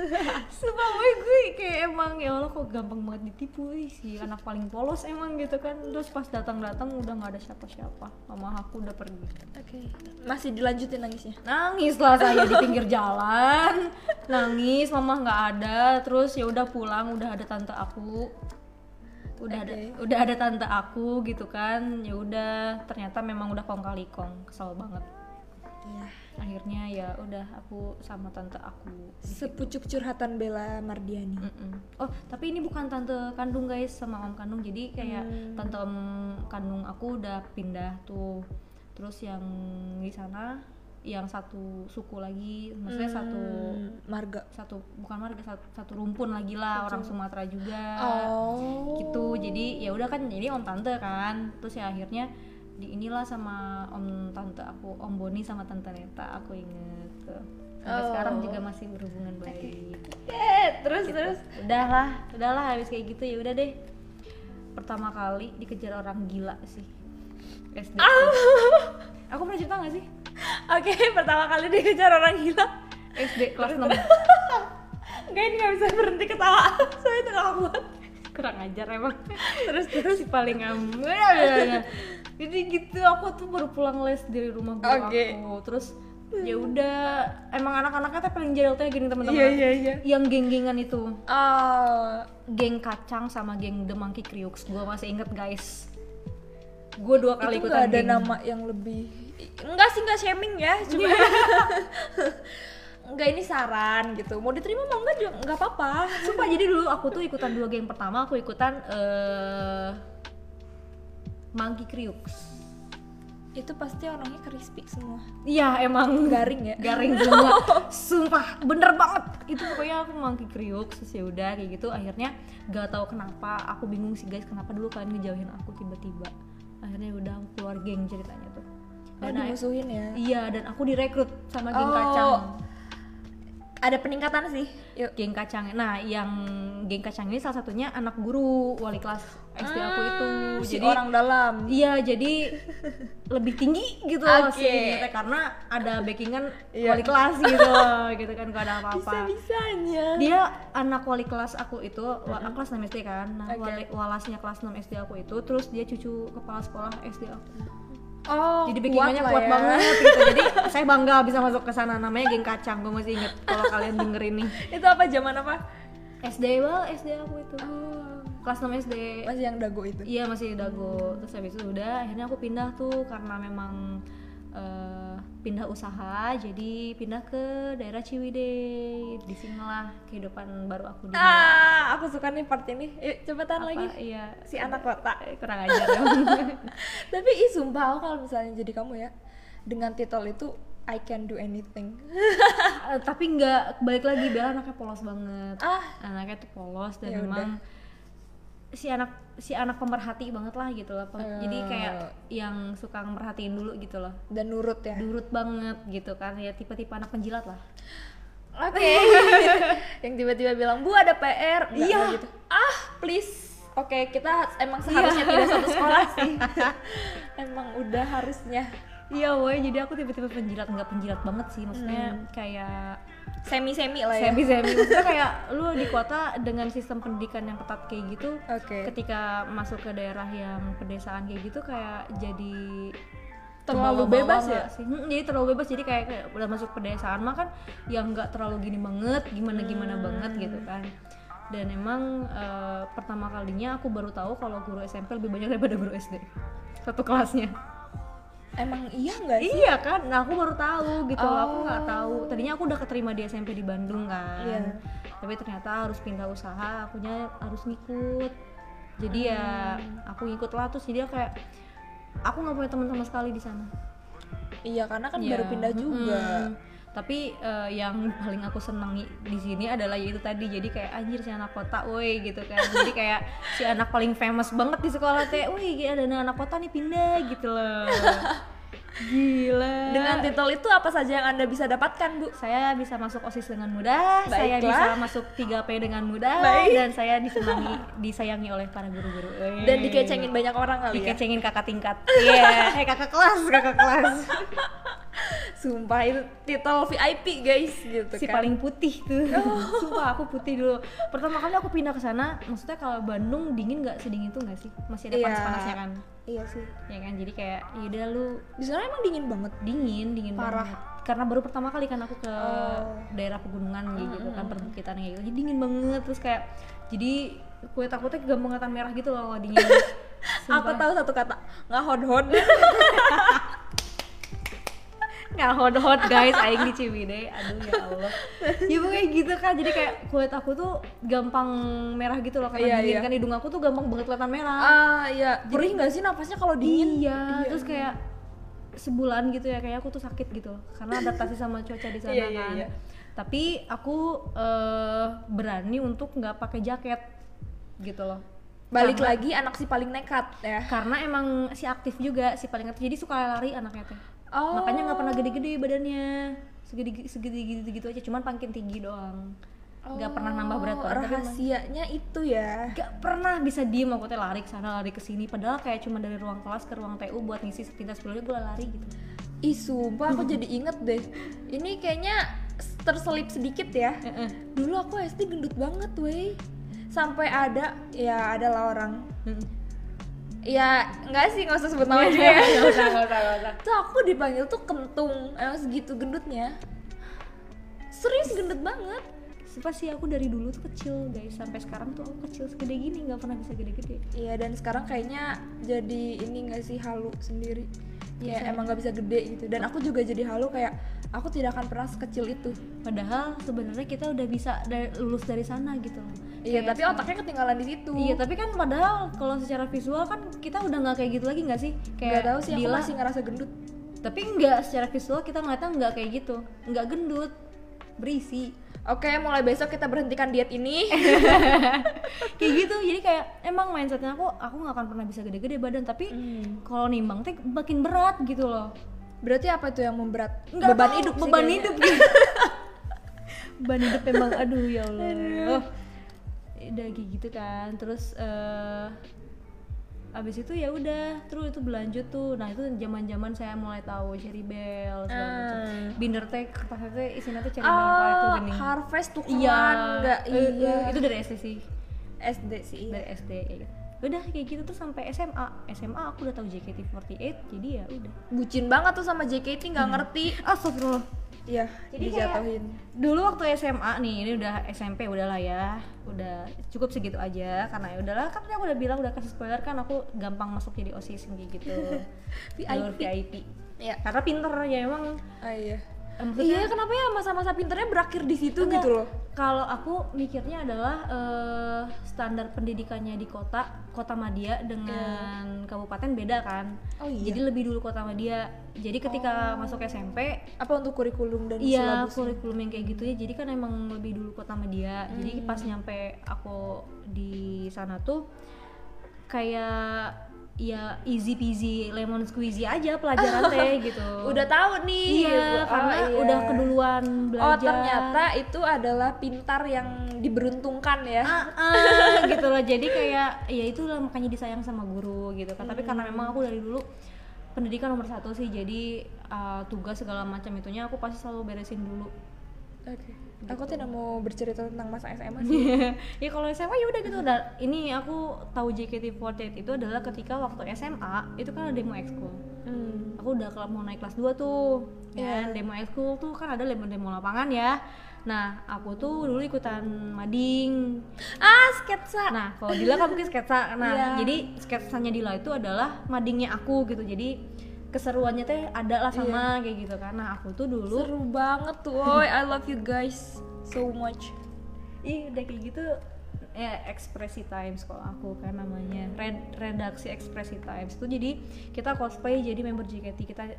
Sumpah gue, gue kayak emang ya Allah kok gampang banget ditipu ih, si anak paling polos emang gitu kan terus pas datang-datang udah nggak ada siapa-siapa mama aku udah pergi Oke. Masih dilanjutin nangisnya. nangis lah saya di pinggir jalan nangis mama nggak ada terus ya udah pulang udah ada tante aku udah ada Oke. udah ada tante aku gitu kan ya udah ternyata memang udah kong kali kong kesel banget Iya. akhirnya ya udah aku sama tante aku Sepucuk curhatan Bella Mardiani. Mm-mm. Oh, tapi ini bukan tante kandung guys sama om kandung. Jadi kayak Hmm. tante om kandung aku udah pindah tuh. Terus yang di sana yang satu suku lagi, maksudnya satu Hmm, marga. satu bukan marga satu, satu rumpun lagi lah orang Sumatera juga. Oh. Gitu. Jadi ya udah kan jadi om tante kan. Terus ya akhirnya di inilah sama om tante aku, om Boni sama tante Neta aku inget tuh. Sampai Oh. sekarang juga masih berhubungan baik Eh, terus terus. udahlah udahlah habis kayak gitu ya udah deh pertama kali dikejar orang gila sih SD aku pernah cerita gak sih Oke, pertama kali dikejar orang gila. SD kelas 6 Enggak ini nggak bisa berhenti ketawa. Saya itu nggak kuat. kurang ajar emang terus terus si paling aman jadi gitu aku tuh baru pulang les dari rumah guru Oke. aku. Terus ya udah emang anak-anaknya tuh paling jahil tuh gini teman-teman. Iya, iya, iya. yang geng-gengan itu. Oh, geng kacang sama geng The Monkey gue masih inget guys. Gue dua kali itu ikutan ada geng. nama yang lebih enggak sih enggak shaming ya cuma enggak ini saran gitu. Mau diterima mau enggak juga enggak apa-apa. Sumpah jadi dulu aku tuh ikutan dua geng pertama aku ikutan eh Monkey Criux. itu pasti orangnya crispy semua Iya emang garing ya garing semua. Sumpah bener banget. Itu pokoknya aku Monkey Criux terus ya udah kayak gitu akhirnya gak tahu kenapa aku bingung sih guys kenapa dulu kalian ngejauhin aku tiba-tiba. Akhirnya udah aku keluar geng ceritanya tuh. oh Dan a- dimusuhin ya iya dan aku direkrut sama geng Oh. kacang. Ada peningkatan sih yuk Geng kacang. Nah, yang geng kacang ini salah satunya anak guru wali kelas SD aku itu. Hmm, si Jadi orang dalam Iya, jadi lebih tinggi gitu Oke. sih teh, karena ada backingan Iya. wali kelas gitu, gitu kan kalau ada apa-apa. bisa bisanya Dia anak wali kelas aku itu, wa- kelas 6 SD kan. Nah, Oke. wali- walasnya kelas 6 SD aku itu, terus dia cucu kepala sekolah SD aku. Oh Jadi backingannya lah kuat, ya. banget gitu. Jadi saya bangga bisa masuk ke sana namanya geng kacang. Gue masih inget kalau kalian denger ini. itu apa zaman apa SD bal, SD aku itu. oh Kelas 6 SD. masih yang dago itu Iya masih dago. Terus habis itu udah akhirnya aku pindah tuh karena memang eh, pindah usaha jadi pindah ke daerah Ciwidey. Di sinilah kehidupan baru aku di ah aku suka nih part ini. Yuk cepetan apa, lagi. Iya. si anak kota. Eh, kurang ajar emang. tapi ih sumpah aku kalau misalnya jadi kamu ya dengan titel itu I can do anything. Eh, tapi nggak balik lagi Bella anaknya polos banget. Ah. Anaknya tuh polos dan Ya memang si anak si anak pemerhati banget lah gitu loh Pem- jadi Eh. kayak yang suka merhatiin dulu gitu loh dan nurut ya durut banget gitu kan ya tipe-tipe anak penjilat lah Oke. yang tiba-tiba bilang, "Bu, ada PR." Enggak, Iya. gitu. Ah, please. Oke, kita emang seharusnya tidak satu sekolah sih. emang udah harusnya iya woy jadi aku tipe-tipe penjilat nggak penjilat banget sih maksudnya kayak semi-semi lah ya. semi semi maksudnya kayak lu di kota dengan sistem pendidikan yang ketat kayak gitu Oke. ketika masuk ke daerah yang pedesaan kayak gitu kayak jadi Terlalu bebas ya? sih? Hmm, jadi terlalu bebas jadi kayak, kayak udah masuk pedesaan mah kan yang nggak terlalu gini banget gimana gimana Hmm. banget gitu kan dan emang eh, pertama kalinya aku baru tahu kalau guru SMP lebih banyak daripada guru SD satu kelasnya Emang iya nggak sih? iya kan nah aku baru tahu gitu loh. aku nggak Oh. tahu tadinya aku udah keterima di SMP di Bandung kan Iya. tapi ternyata harus pindah usaha akunya harus ngikut jadi ya Hmm. aku ngikut lah terus jadi kayak aku nggak punya teman sama sekali di sana Iya, karena kan Iya, baru pindah juga. mm-mm. Tapi eh, yang paling aku senangi di sini adalah yaitu tadi jadi kayak anjir si anak kota woi gitu kan jadi kayak si anak paling famous banget di sekolah teh woi ada anak kota nih pindah gitu loh gila Dengan titel itu apa saja yang Anda bisa dapatkan, Bu? saya bisa masuk osis dengan mudah saya Baiklah. bisa masuk 3P dengan mudah Baik. dan saya disenangi disayangi oleh para guru-guru. Dan dikecengin banyak orang kali ya. dikecengin kakak tingkat iya eh kakak kelas kakak kelas Sumpah itu titel VIP, guys, gitu si kan. paling putih tuh sumpah aku putih dulu pertama kali aku pindah ke sana maksudnya kalau Bandung dingin nggak sedingin itu nggak sih masih ada Iya. panas-panasnya kan Iya sih. ya kan jadi kayak yaudah lu Di sana emang dingin banget. dingin dingin Parah. banget karena baru pertama kali kan aku ke Oh. daerah pegunungan gitu kan perbukitan kayak gitu jadi dingin banget terus kayak jadi kue takutnya gampang merah gitu loh kalau dingin Aku tahu satu kata, ngahod-hod. nggak hot hot guys. Aing di Ciwidey aduh ya Allah. Ya pokoknya gitu kan jadi kayak kulit aku tuh gampang merah gitu loh. Iya, karena dingin. iya. kan hidung aku tuh gampang banget kelihatan merah. Ah, iya. Perih nggak sih napasnya kalau dingin? iya. Terus kayak sebulan gitu ya. Kayak aku tuh sakit gitu. Karena adaptasi sama cuaca di sana Iya, iya, kan. iya. tapi aku eh, berani untuk nggak pakai jaket gitu loh. Balik Karena- lagi anak si paling nekat ya. karena emang si aktif juga si paling aktif jadi suka lari anaknya teh Oh. makanya nggak pernah gede-gede badannya. Segede segede gitu gitu aja. Cuman makin tinggi doang. Nggak pernah nambah berat Oh, badan tapi Rahasianya itu ya. nggak pernah bisa diem. Aku teh lari ke sana lari ke sini. Padahal kayak cuma dari ruang kelas ke ruang TU buat ngisi sepintas sepuluh gue lari gitu. Ih sumpah aku jadi inget deh. Ini kayaknya terselip sedikit ya. Dulu aku SD gendut banget wey Sampai ada, ya adalah orang Ya enggak sih nggak usah sebut nama juga ya. Nggak usah, nggak usah, nggak usah. Tuh aku dipanggil tuh kentung Emang segitu gendutnya. Serius gendut banget. Sumpah sih aku dari dulu tuh kecil guys. Sampai sekarang tuh aku kecil segede gini nggak pernah bisa gede-gede. Iya dan sekarang kayaknya jadi ini gak sih halu sendiri Iya, Kayak sama. emang gak bisa gede gitu. Dan aku juga jadi halu kayak Aku tidak akan pernah sekecil itu. Padahal sebenarnya kita udah bisa da- lulus dari sana gitu. Iya Kayak tapi otaknya ketinggalan di situ. Iya tapi kan padahal kalau secara visual kan kita udah nggak kayak gitu lagi nggak sih? Gak tahu sih aku Dila- masih ngerasa gendut. Tapi nggak secara visual kita ngeliatnya nggak kayak gitu, nggak gendut, berisi, Oke mulai besok kita berhentikan diet ini kayak gitu. Jadi kayak emang mindsetnya aku, aku nggak akan pernah bisa gede-gede badan. Tapi Hmm. kalau nimbang teh makin berat gitu loh. Berarti apa itu yang memberat? Nggak beban tahu, hidup beban kayaknya. hidup gitu. beban hidup emang aduh ya Allah. Udah kayak gitu kan. Terus eh abis itu ya udah terus itu berlanjut tuh. Nah itu zaman zaman saya mulai tahu cherry bell segala macam. Hmm. binder teh kertasnya teh isinya tuh cherry bell itu gini harvest tuh iya. enggak eh, iya. eh, itu dari SD sih. SD sih iya. dari SD ya udah kayak gitu tuh sampai SMA SMA aku udah tahu JKT48 jadi ya udah. Bucin banget tuh sama JKT nggak ngerti. Astagfirullah iya Jadi kayak- dijatuhin. dulu waktu SMA nih ini udah SMP udahlah ya. Udah cukup segitu aja karena ya udahlah kan aku udah bilang udah kasih spoiler kan aku gampang masuk jadi osis kayak gitu. VIP. jalur VIP Iya. karena pinter ya emang. Ah iya maksudnya- iya kenapa ya masa-masa pinternya berakhir di situ Enggak. gitu loh Kalau aku mikirnya adalah eh, standar pendidikannya di kota kota Madia dengan kabupaten beda kan. Oh iya. Jadi lebih dulu kota Madia. Jadi ketika masuk SMP apa untuk kurikulum dan Iya, kurikulum yang kayak gitu ya. Jadi kan emang lebih dulu kota. Jadi Hmm. pas nyampe aku di sana tuh kayak ya easy peasy lemon squeezy aja pelajaran teh gitu. udah tahu nih Iya. Oh, karena iya. udah keduluan belajar. oh ternyata itu adalah pintar yang diberuntungkan ya Ah, ah, gitu loh. Jadi kayak ya itulah makanya disayang sama guru gitu kan. Tapi karena memang aku dari dulu pendidikan nomor satu sih. Jadi uh, tugas segala macam itunya aku pasti selalu beresin dulu. Oke. Aku tidak mau bercerita tentang masa SMA sih. ya kalau SMA ya udah gitu udah ini aku tahu JKT48 itu adalah ketika waktu SMA itu kan ada demo ekskul Hmm. aku udah kalau mau naik kelas 2 tuh Iya. ya demo ekskul tuh kan ada demo demo lapangan ya nah aku tuh dulu ikutan mading Ah, sketsa. nah kalau Dila kan mungkin sketsa nah Iya. jadi sketsanya Dila itu adalah madingnya aku gitu jadi keseruannya teh ada lah sama kayak gitu kan. Nah aku tuh dulu Seru banget tuh. Oi, I love you guys so much. Ih udah kayak gitu ya ekspresi times kalau aku kan namanya. Red, redaksi ekspresi times itu jadi kita cosplay jadi member JKT kita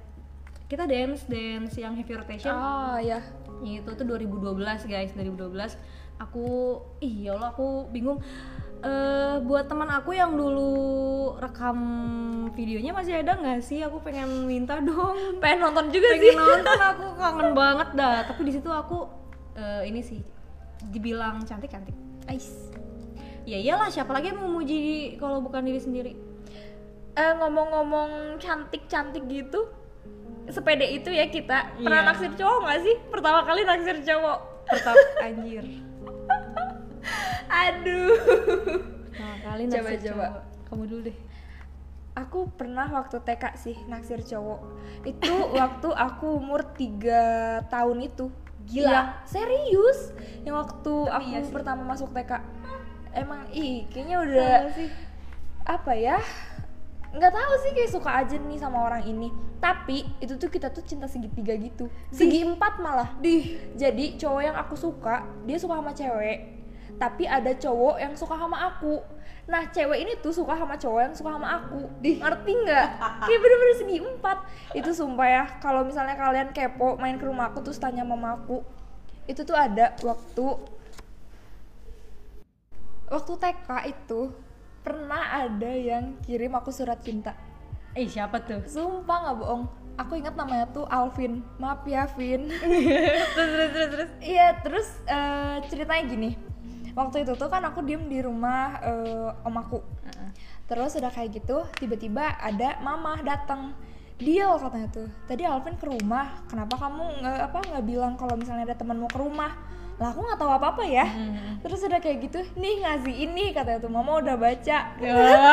kita dance dance yang heavy rotation. Ah, ya. yang itu tuh 2012 guys. 2012 aku ih ya Allah aku bingung eh buat teman aku yang dulu rekam videonya masih ada nggak sih aku pengen minta dong Pengen nonton juga pengen sih. nonton aku kangen banget dah tapi di situ aku eh, ini sih dibilang cantik cantik Ais. ya iyalah siapa lagi yang mau muji kalau bukan diri sendiri Eh, ngomong-ngomong cantik-cantik gitu, sepede itu ya kita pernah Iya. naksir cowok gak sih? Pertama kali naksir cowok. pertama anjir Aduh. pertama kali Coba, coba. cowok. kamu dulu deh Aku pernah waktu TK sih naksir cowok. Itu waktu aku umur 3 tahun itu. Gila. Yang serius. Yang waktu Tapi aku iya sih. pertama masuk TK. Emang ih, kayaknya udah sih apa ya? nggak tahu sih kayak suka aja nih sama orang ini tapi itu tuh kita tuh cinta segitiga gitu segi empat malah Dih. jadi cowok yang aku suka dia suka sama cewek tapi ada cowok yang suka sama aku. Nah cewek ini tuh suka sama cowok yang suka sama aku. Ngerti nggak? Kayak bener-bener segi empat. Itu sumpah ya kalau misalnya kalian kepo main ke rumah aku terus tanya mama aku itu tuh ada waktu waktu TK itu pernah ada yang kirim aku surat cinta. Eh siapa tuh? Sumpah nggak bohong. Aku ingat namanya tuh Alvin. Maaf ya Vin. Terus terus terus terus. Iya, terus eh, ceritanya gini. Waktu itu tuh kan aku diem di rumah eh, om aku. Terus udah kayak gitu, tiba-tiba ada mama datang. Deal katanya tuh. Tadi Alvin ke rumah. Kenapa kamu nggak apa nggak bilang kalau misalnya ada teman mau ke rumah? Lah aku nggak tahu apa-apa ya. Terus udah kayak gitu, nih ngasih ini katanya tuh. Mama udah baca.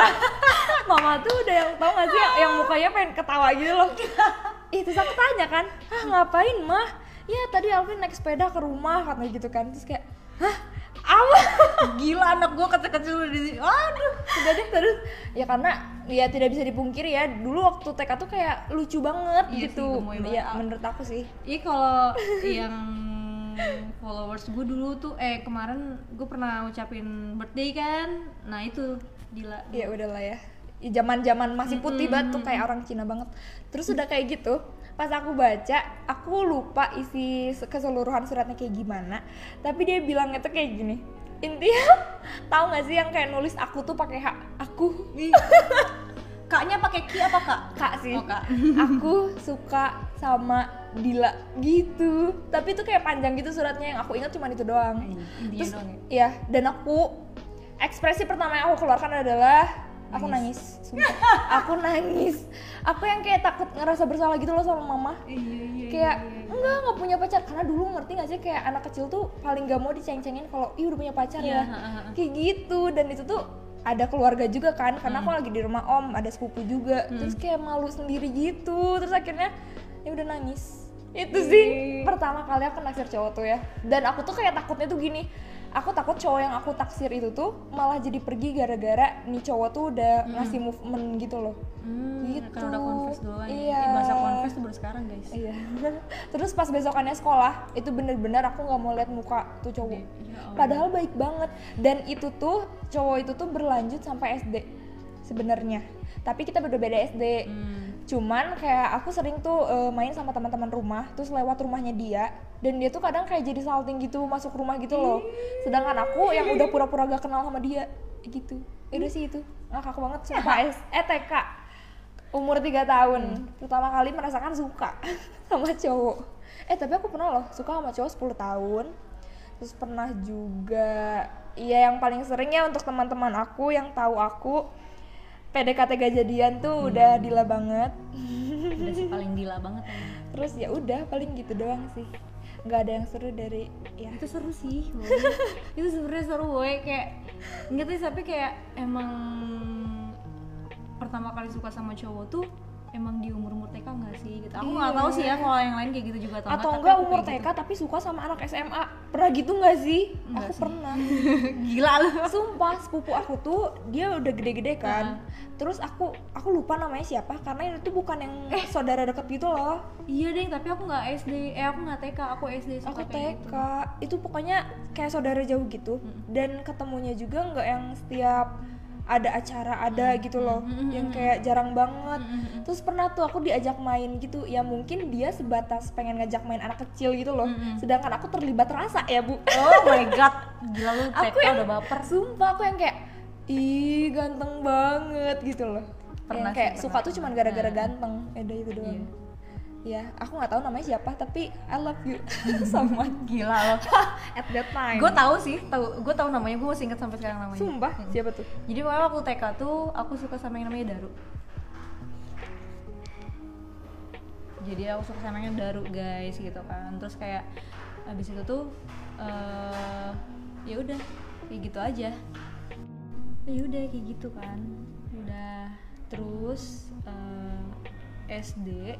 mama tuh udah yang tahu nggak sih yang, mukanya pengen ketawa gitu loh. Ih, terus aku tanya kan, ah ngapain mah? Ya tadi Alvin naik sepeda ke rumah katanya gitu kan. Terus kayak, hah? Apa? gila anak gua kecil-kecil di aduh. Udah deh terus. Ya karena ya tidak bisa dipungkiri ya dulu waktu TK tuh kayak lucu banget Iya gitu. ya banget. menurut aku sih. Iya kalau yang followers gue dulu tuh eh kemarin gue pernah ucapin birthday kan? Nah itu. Gila. Ya udahlah ya. Zaman zaman masih putih banget tuh kayak orang Cina banget. Terus udah kayak gitu pas aku baca aku lupa isi keseluruhan suratnya kayak gimana. Tapi dia bilangnya tuh kayak gini intinya tahu nggak sih yang kayak nulis aku tuh pakai hak aku? Kaknya pakai ki apa kak? Kak sih. Oh, Kak. aku suka sama Dila gitu. Tapi itu kayak panjang gitu suratnya yang aku ingat cuma itu doang. Terus, ya? iya dan aku ekspresi pertama yang aku keluarkan adalah aku nangis, sumpah. aku nangis. Aku yang kayak takut ngerasa bersalah gitu loh sama mama. Iya iya kayak enggak nggak punya pacar. Karena dulu ngerti gak sih kayak anak kecil tuh paling gak mau diceng-cengin kalau ih udah punya pacar Iya, ya. kayak gitu. Dan itu tuh ada keluarga juga kan karena Hmm. aku lagi di rumah om ada sepupu juga. Terus kayak malu sendiri gitu. Terus akhirnya ya udah nangis. Itu sih pertama kali aku naksir cowok tuh ya. Dan aku tuh kayak takutnya tuh gini aku takut cowok yang aku taksir itu tuh malah jadi pergi gara-gara nih cowok tuh udah ngasih movement gitu loh Hmm, Gitu. udah confess duluan Iya. ya. Eh, bahasa confess tuh baru sekarang guys. iya terus pas besokannya sekolah itu bener-bener aku nggak mau lihat muka tuh cowok Ya padahal baik banget dan itu tuh cowok itu tuh berlanjut sampai SD sebenarnya tapi kita berbeda SD Hmm. Cuman kayak aku sering tuh eh, main sama teman-teman rumah terus lewat rumahnya dia dan dia tuh kadang kayak jadi salting gitu masuk rumah gitu loh. Sedangkan aku yang udah pura-pura gak kenal sama dia gitu. Ya udah sih itu. Ngakak banget sumpah eh TK umur 3 tahun. Pertama kali merasakan suka sama cowok. Eh tapi aku pernah loh suka sama cowok 10 tahun. Terus pernah juga iya yang paling sering ya untuk teman-teman aku yang tahu aku PDKT gak jadian tuh udah dila banget. Udah sih paling gila banget emang. terus ya udah paling gitu doang sih. Nggak ada yang seru dari ya. Itu seru sih itu sebenarnya seru boy. Kayak nggak tapi kayak emang pertama kali suka sama cowok tuh emang di umur umur TK nggak sih gitu? Aku nggak tahu sih ya kalau yang lain kayak gitu juga atau, atau enggak umur TK tapi suka sama anak SMA pernah gitu nggak sih? Nggak aku sih. pernah. Gitu. gila lu. Sumpah sepupu aku tuh dia udah gede-gede kan. Terus aku aku lupa namanya siapa karena itu bukan yang saudara deket gitu loh. Iya deh tapi aku nggak SD eh aku nggak TK aku SD suka aku TK gitu. itu pokoknya kayak saudara jauh gitu. Dan ketemunya juga nggak yang setiap ada acara ada gitu loh yang kayak jarang banget. Terus pernah tuh aku diajak main gitu ya mungkin dia sebatas pengen ngajak main anak kecil gitu loh. Sedangkan aku terlibat rasa ya bu. Oh my god gila lu aku yang udah baper. sumpah aku yang kayak ih ganteng banget gitu loh. Pernah yang sih, kayak pernah. suka tuh cuman gara-gara ganteng ya udah itu doang ya aku nggak tahu namanya siapa tapi I love you sama gila lo at that time gue tahu sih tahu gue tahu namanya gue masih inget sampai sekarang namanya sumpah siapa tuh Jadi waktu TK tuh aku suka sama yang namanya Daru. Jadi aku suka sama yang Daru guys gitu kan. Terus kayak abis itu tuh eh ya udah kayak gitu aja. Ya udah kayak gitu kan. Udah terus eh, SD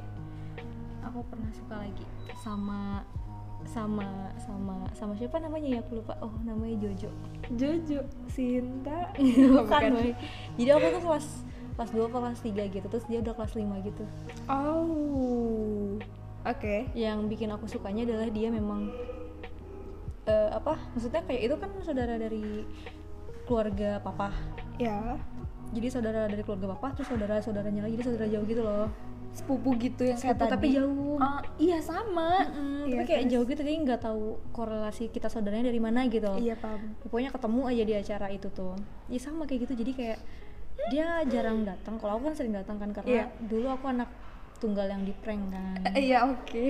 aku pernah suka lagi sama sama sama sama siapa namanya ya aku lupa. Oh namanya Jojo. Jojo. Sinta. Bukan Boy. jadi aku tuh kelas kelas 2 kelas 3 gitu terus dia udah kelas 5 gitu. Oh. Oke. Yang bikin aku sukanya adalah dia memang eh, apa maksudnya kayak itu kan saudara dari keluarga papa. Ya. Jadi saudara dari keluarga papa terus saudara saudaranya lagi jadi saudara jauh gitu loh sepupu gitu yang kayak Sepupu tapi tadi. jauh. Ah, iya sama. Mm, Iya, tapi kayak terus? jauh gitu jadi nggak tahu korelasi kita saudaranya dari mana gitu. Iya paham. Pokoknya ketemu aja di acara itu tuh. Ya sama kayak gitu. Jadi kayak dia jarang datang. Kalau aku kan sering datang kan karena Iya. dulu aku anak tunggal yang di prank kan. Iya oke.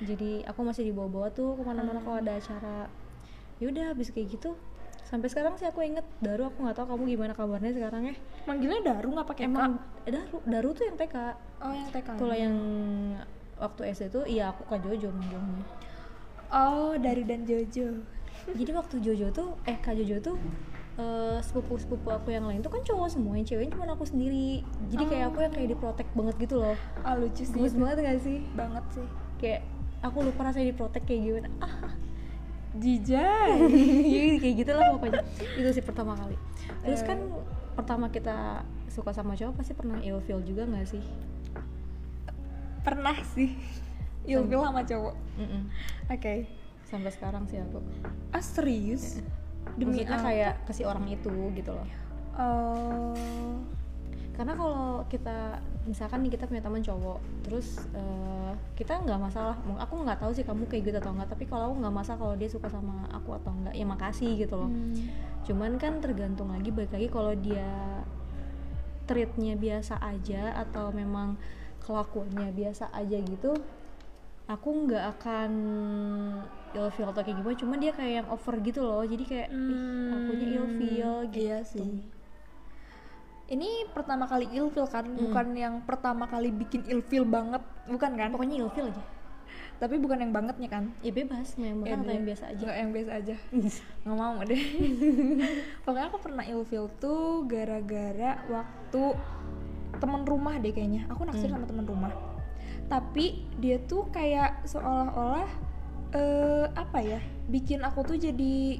Jadi aku masih dibawa-bawa tuh ke mana-mana kalau ada acara. Yaudah habis kayak gitu sampai sekarang sih aku inget Daru aku nggak tahu kamu gimana kabarnya sekarang ya. Manggilnya Daru nggak pakai emang K? eh, Daru Daru tuh yang TK oh yang TK kalau yang waktu SD tuh iya aku Kak Jojo manggilnya. Oh Daru dan Jojo. Jadi waktu Jojo tuh eh Kak Jojo tuh eh, sepupu-sepupu aku yang lain tuh kan cowok semua yang ceweknya cuma aku sendiri. Jadi kayak aku yang kayak diprotek banget gitu loh. Ah lucu sih. Gemes banget gak sih? Banget sih. Kayak aku lupa rasanya diprotek kayak gimana. ah Jijai Iya, kayak gitu lah pokoknya. Itu sih pertama kali. Terus kan pertama kita suka sama cowok pasti pernah ilfeel juga nggak sih? Pernah sih. Ilfil sama cowok. Mm-mm. oke. Sampai sekarang sih aku. Ah serius? Demi maksudnya kayak ke si orang itu gitu loh. Oh karena kalau kita misalkan nih kita punya teman cowok terus eh, kita nggak masalah aku nggak tahu sih kamu kayak gitu atau enggak tapi kalau aku nggak masalah kalau dia suka sama aku atau enggak ya makasih gitu loh. Hmm. cuman kan tergantung lagi balik lagi kalau dia treatnya biasa aja atau memang kelakuannya biasa aja gitu aku nggak akan ilfeel atau kayak gimana. Cuma dia kayak yang over gitu loh jadi kayak ih akunya ilfeel gitu. iya sih ini pertama kali ilfil kan? Bukan yang pertama kali bikin ilfil banget bukan kan? Pokoknya ilfeel aja. Tapi bukan yang bangetnya kan? Ya bebas mau yang banget atau deh. yang biasa aja. Nggak, yang biasa aja. Nggak mau deh. Pokoknya aku pernah ilfil tuh gara-gara waktu temen rumah deh kayaknya. Aku naksir sama temen rumah. Tapi dia tuh kayak seolah-olah eh apa ya bikin aku tuh jadi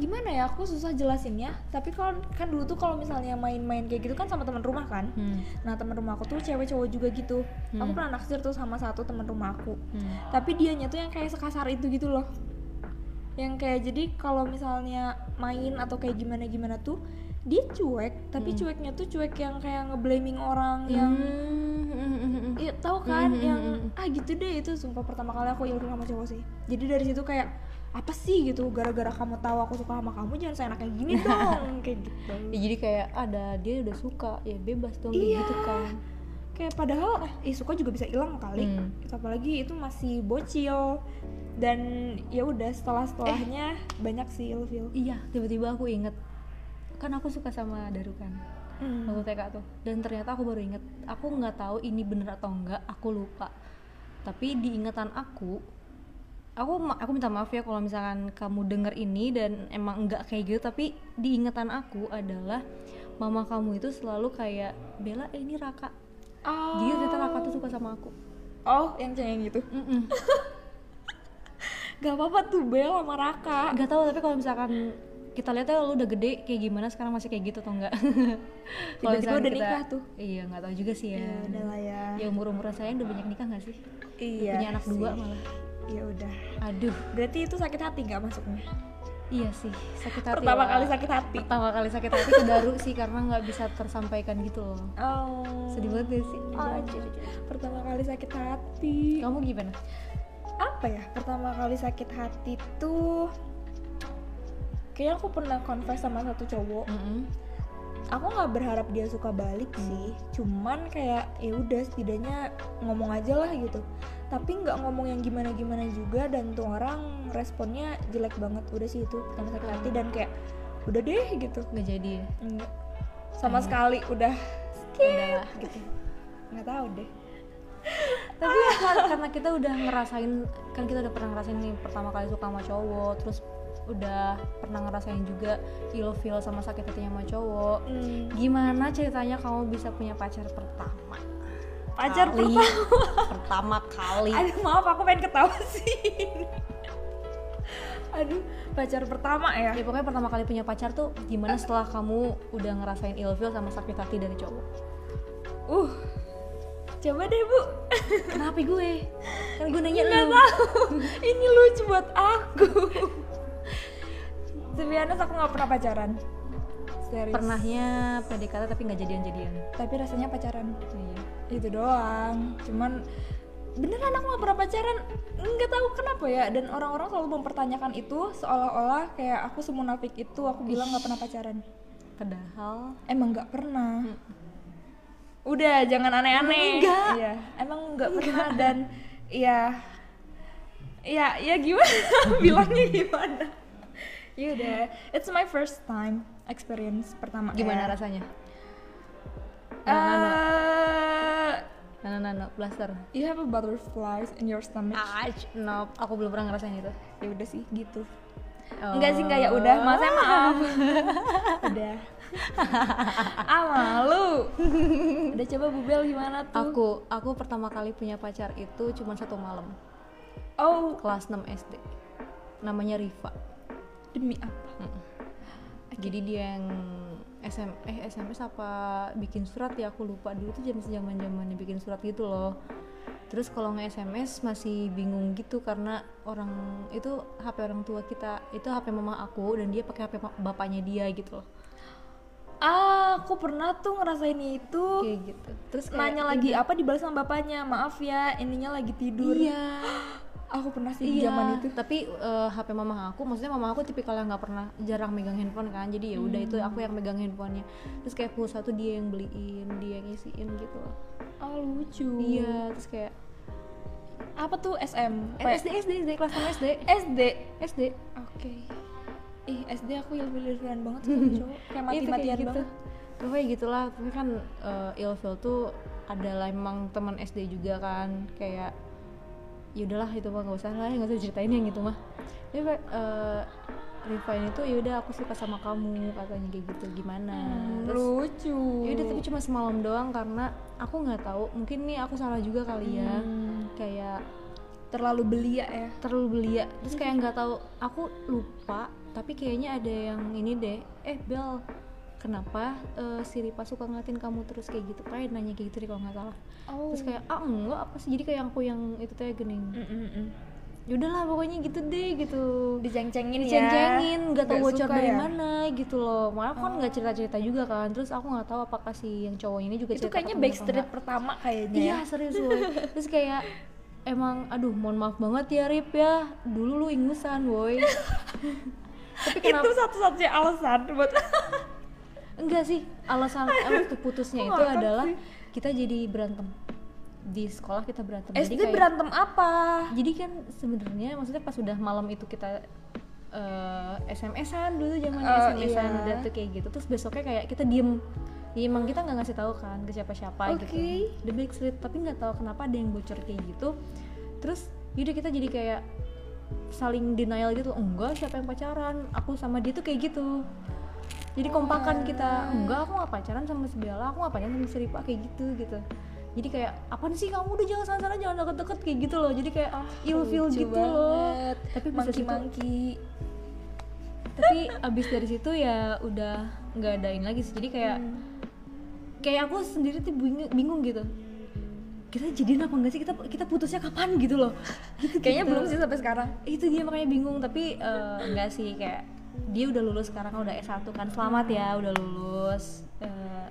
gimana ya aku susah jelasinnya tapi kalau kan dulu tuh kalau misalnya main-main kayak gitu kan sama teman rumah kan Hmm. nah teman rumah aku tuh cewek cowok juga gitu aku Hmm. pernah naksir tuh sama satu teman rumah aku Hmm. tapi dianya tuh yang kayak sekasar itu gitu loh yang kayak jadi kalau misalnya main atau kayak gimana gimana tuh dia cuek tapi Hmm. cueknya tuh cuek yang kayak ngeblaming orang yang Hmm. Iya tahu kan Hmm, yang hmm. ah gitu deh itu sumpah pertama kali aku ilfil sama cowok sih. Jadi dari situ kayak apa sih gitu gara-gara kamu tahu aku suka sama kamu jangan seenaknya gini dong kayak gitu. Ya, jadi kayak ada dia udah suka ya bebas dong Iya. gitu kan Kayak padahal eh suka juga bisa hilang kali. Hmm. Itu apalagi itu masih bocil dan ya udah setelah setelahnya banyak sih ilfil. iya tiba-tiba aku inget kan aku suka sama Daru kan Hmm. waktu TK tuh dan ternyata aku baru inget aku nggak tahu ini bener atau enggak aku lupa tapi di ingatan aku aku aku minta maaf ya kalau misalkan kamu denger ini dan emang enggak kayak gitu tapi di ingatan aku adalah mama kamu itu selalu kayak Bella eh, ini Raka Oh. jadi ternyata Raka tuh suka sama aku Oh, yang cengeng gitu. Mm-mm. Gak apa-apa tuh Bel sama Raka. nggak tahu tapi kalau misalkan kita lihat ya lu udah gede kayak gimana sekarang masih kayak gitu atau enggak Kalau misalkan udah nikah tuh. iya nggak tahu juga sih ya Ya udah lah ya. ya umur umuran saya udah banyak nikah nggak sih Iya. punya anak sih. dua malah Ya udah. aduh Berarti itu sakit hati nggak masuknya? iya sih sakit hati Pertama lah. kali sakit hati. pertama kali sakit hati ke Daru sih karena nggak bisa tersampaikan gitu loh Oh. sedih banget gak sih Anjir. Pertama kali sakit hati. kamu gimana Apa ya? Pertama kali sakit hati tuh kayaknya aku pernah confess sama satu cowok. Mm-mm. Aku nggak berharap dia suka balik sih. Cuman kayak ya udah setidaknya ngomong aja lah gitu. Tapi nggak ngomong yang gimana-gimana juga dan tuh orang responnya jelek banget. Udah sih itu pertama sakit hati dan kayak udah deh gitu. nggak jadi Enggak. Sama sekali udah udah gitu. Nggak tahu deh. tapi ya, kar- karena kita udah ngerasain kan kita udah pernah ngerasain nih pertama kali suka sama cowok terus udah pernah ngerasain juga ilfeel sama sakit hatinya sama cowok Hmm. gimana ceritanya kamu bisa punya pacar pertama Pacar Kali. pertama. pertama kali Aduh maaf aku pengen ketawa sih. Aduh pacar pertama ya. ya pokoknya pertama kali punya pacar tuh gimana setelah kamu udah ngerasain ilfeel sama sakit hati dari cowok Uh. Coba deh bu. kenapa gue kan gue nanya Nggak tahu. Ini lucu buat aku. Sebenarnya aku nggak pernah pacaran. Serius. pernahnya PDKT tapi nggak jadian-jadian Tapi rasanya pacaran. iya Itu doang. Cuman beneran aku nggak pernah pacaran. Nggak tahu kenapa ya. Dan orang-orang selalu mempertanyakan itu seolah-olah kayak aku semunafik itu. Aku bilang nggak pernah pacaran. padahal Emang nggak pernah. Udah, jangan aneh-aneh. Enggak. Iya, emang nggak pernah dan ya ya ya gimana bilangnya gimana? Ya udah, it's my first time experience pertama. gimana kayak, rasanya eh, Nano nano blaster you have a butterflies in your stomach. Ah, nope. aku belum pernah ngerasain itu. Ya udah sih gitu. Oh. Enggak sih enggak ya udah, maksudnya maaf. udah. ah malu. udah coba Bubel gimana tuh? Aku, aku pertama kali punya pacar itu cuma satu malam, Oh, kelas 6 SD. Namanya Riva. Demi apa? Jadi dia yang SM, eh SMS apa bikin surat ya aku lupa dulu tuh zaman zaman zamannya bikin surat gitu loh. Terus kalau nge SMS masih bingung gitu karena orang itu HP orang tua kita itu HP mama aku dan dia pakai HP bapaknya dia gitu loh. Ah, aku pernah tuh ngerasain itu. Kayak gitu. Terus kayak, Nanya lagi apa dibalas sama bapaknya. Maaf ya, ininya lagi tidur. Iya. Aku pernah sih di Iya, zaman itu. tapi eh, HP mama aku, maksudnya mama aku tipikal yang nggak pernah jarang megang handphone kan, jadi ya udah itu aku yang megang handphonenya. Terus kayak pulsa tuh dia yang beliin, dia yang ngisiin gitu loh. Oh, lucu. Iya, terus kayak Apa tuh SM? eh, SD SD SD kelas 6 SD SD. SD Oke. Ih, SD aku ilfil-ilfilan banget sama cowok. Kayak Iya, tuh mati-matian kayak gitu. banget. Pokoknya gitulah, tapi kan eh, ilfil tuh adalah emang teman SD juga kan, kayak ya udahlah itu mah nggak usah lah, nggak usah ceritain yang gitu mah. Jadi uh, Riva ini tuh yaudah aku suka sama kamu katanya kayak gitu gimana. Terus Lucu. ya udah tapi cuma semalam doang karena aku nggak tahu mungkin nih aku salah juga kali ya Hmm, kayak terlalu belia ya. terlalu belia terus kayak nggak tahu aku lupa tapi kayaknya ada yang ini deh eh Bel kenapa eh, si Ripa suka ngeliatin kamu terus kayak gitu? Kayak nanya kayak gitu deh kalau nggak salah. Oh. Terus kayak ah enggak apa sih? Jadi kayak aku yang itu teh gening. Mm, mm, mm. yaudahlah pokoknya gitu deh gitu. Diceng-cengin ya. Diceng-cengin nggak tahu bocor dari ya? mana gitu loh. Malah aku kan nggak cerita-cerita juga kan. Terus aku nggak tahu apakah si yang cowok ini juga itu cerita kayaknya backstreet pertama kayaknya iya ya serius woy. terus kayak emang aduh mohon maaf banget ya Rip ya. Dulu lu ingusan woi tapi kenapa itu satu-satunya alasan buat enggak sih alasan waktu putusnya itu adalah sih. kita jadi berantem. Di sekolah kita berantem. SD kayak- berantem apa? Jadi kan sebenarnya maksudnya pas udah malam itu kita eh, SMS-an dulu zaman Oh, SMS-an iya. udah tuh kayak gitu. Terus besoknya kayak kita diem. Ya emang kita nggak ngasih tahu kan ke siapa-siapa gitu. Oke. the backstreet tapi nggak tahu kenapa ada yang bocor kayak gitu. Terus yaudah kita jadi kayak saling denial gitu. Enggak siapa yang pacaran? Aku sama dia tuh kayak gitu jadi kompakan kita enggak aku nggak pacaran sama si Bella aku nggak pacaran sama si Ripa kayak gitu gitu. Jadi kayak apaan sih kamu udah jangan sana sana jangan deket-deket kayak gitu loh. Jadi kayak ill feel Lucu gitu loh. banget. tapi bisa monkey situ monkey tapi abis dari situ ya udah nggak adain lagi sih. Jadi kayak Hmm. kayak aku sendiri tuh bingung, bingung gitu. Kita jadian apa enggak sih? Kita kita putusnya kapan? gitu loh. Gitu, kayaknya gitu. belum sih sampai sekarang. Itu dia makanya bingung. Tapi eh, enggak sih kayak dia udah lulus sekarang udah S1 kan. Selamat ya udah lulus. Eh,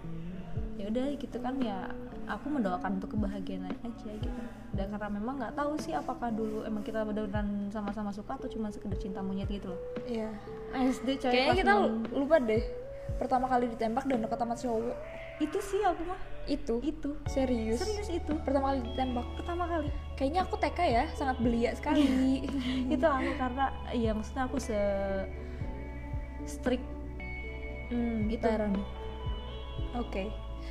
ya udah gitu kan ya aku mendoakan untuk kebahagiaan aja gitu. Dan karena memang nggak tahu sih apakah dulu emang kita beneran sama-sama suka atau cuma sekedar cinta monyet gitu loh. Iya. SD coy kayaknya kita lupa deh. Pertama kali ditembak dan deket sama cowok. Itu sih aku mah. Itu. Itu. Serius? Serius itu. Pertama kali ditembak. Pertama kali. Kayaknya aku TK ya sangat belia sekali. Itu aku karena ya maksudnya aku se strict hmm, itu parah. oke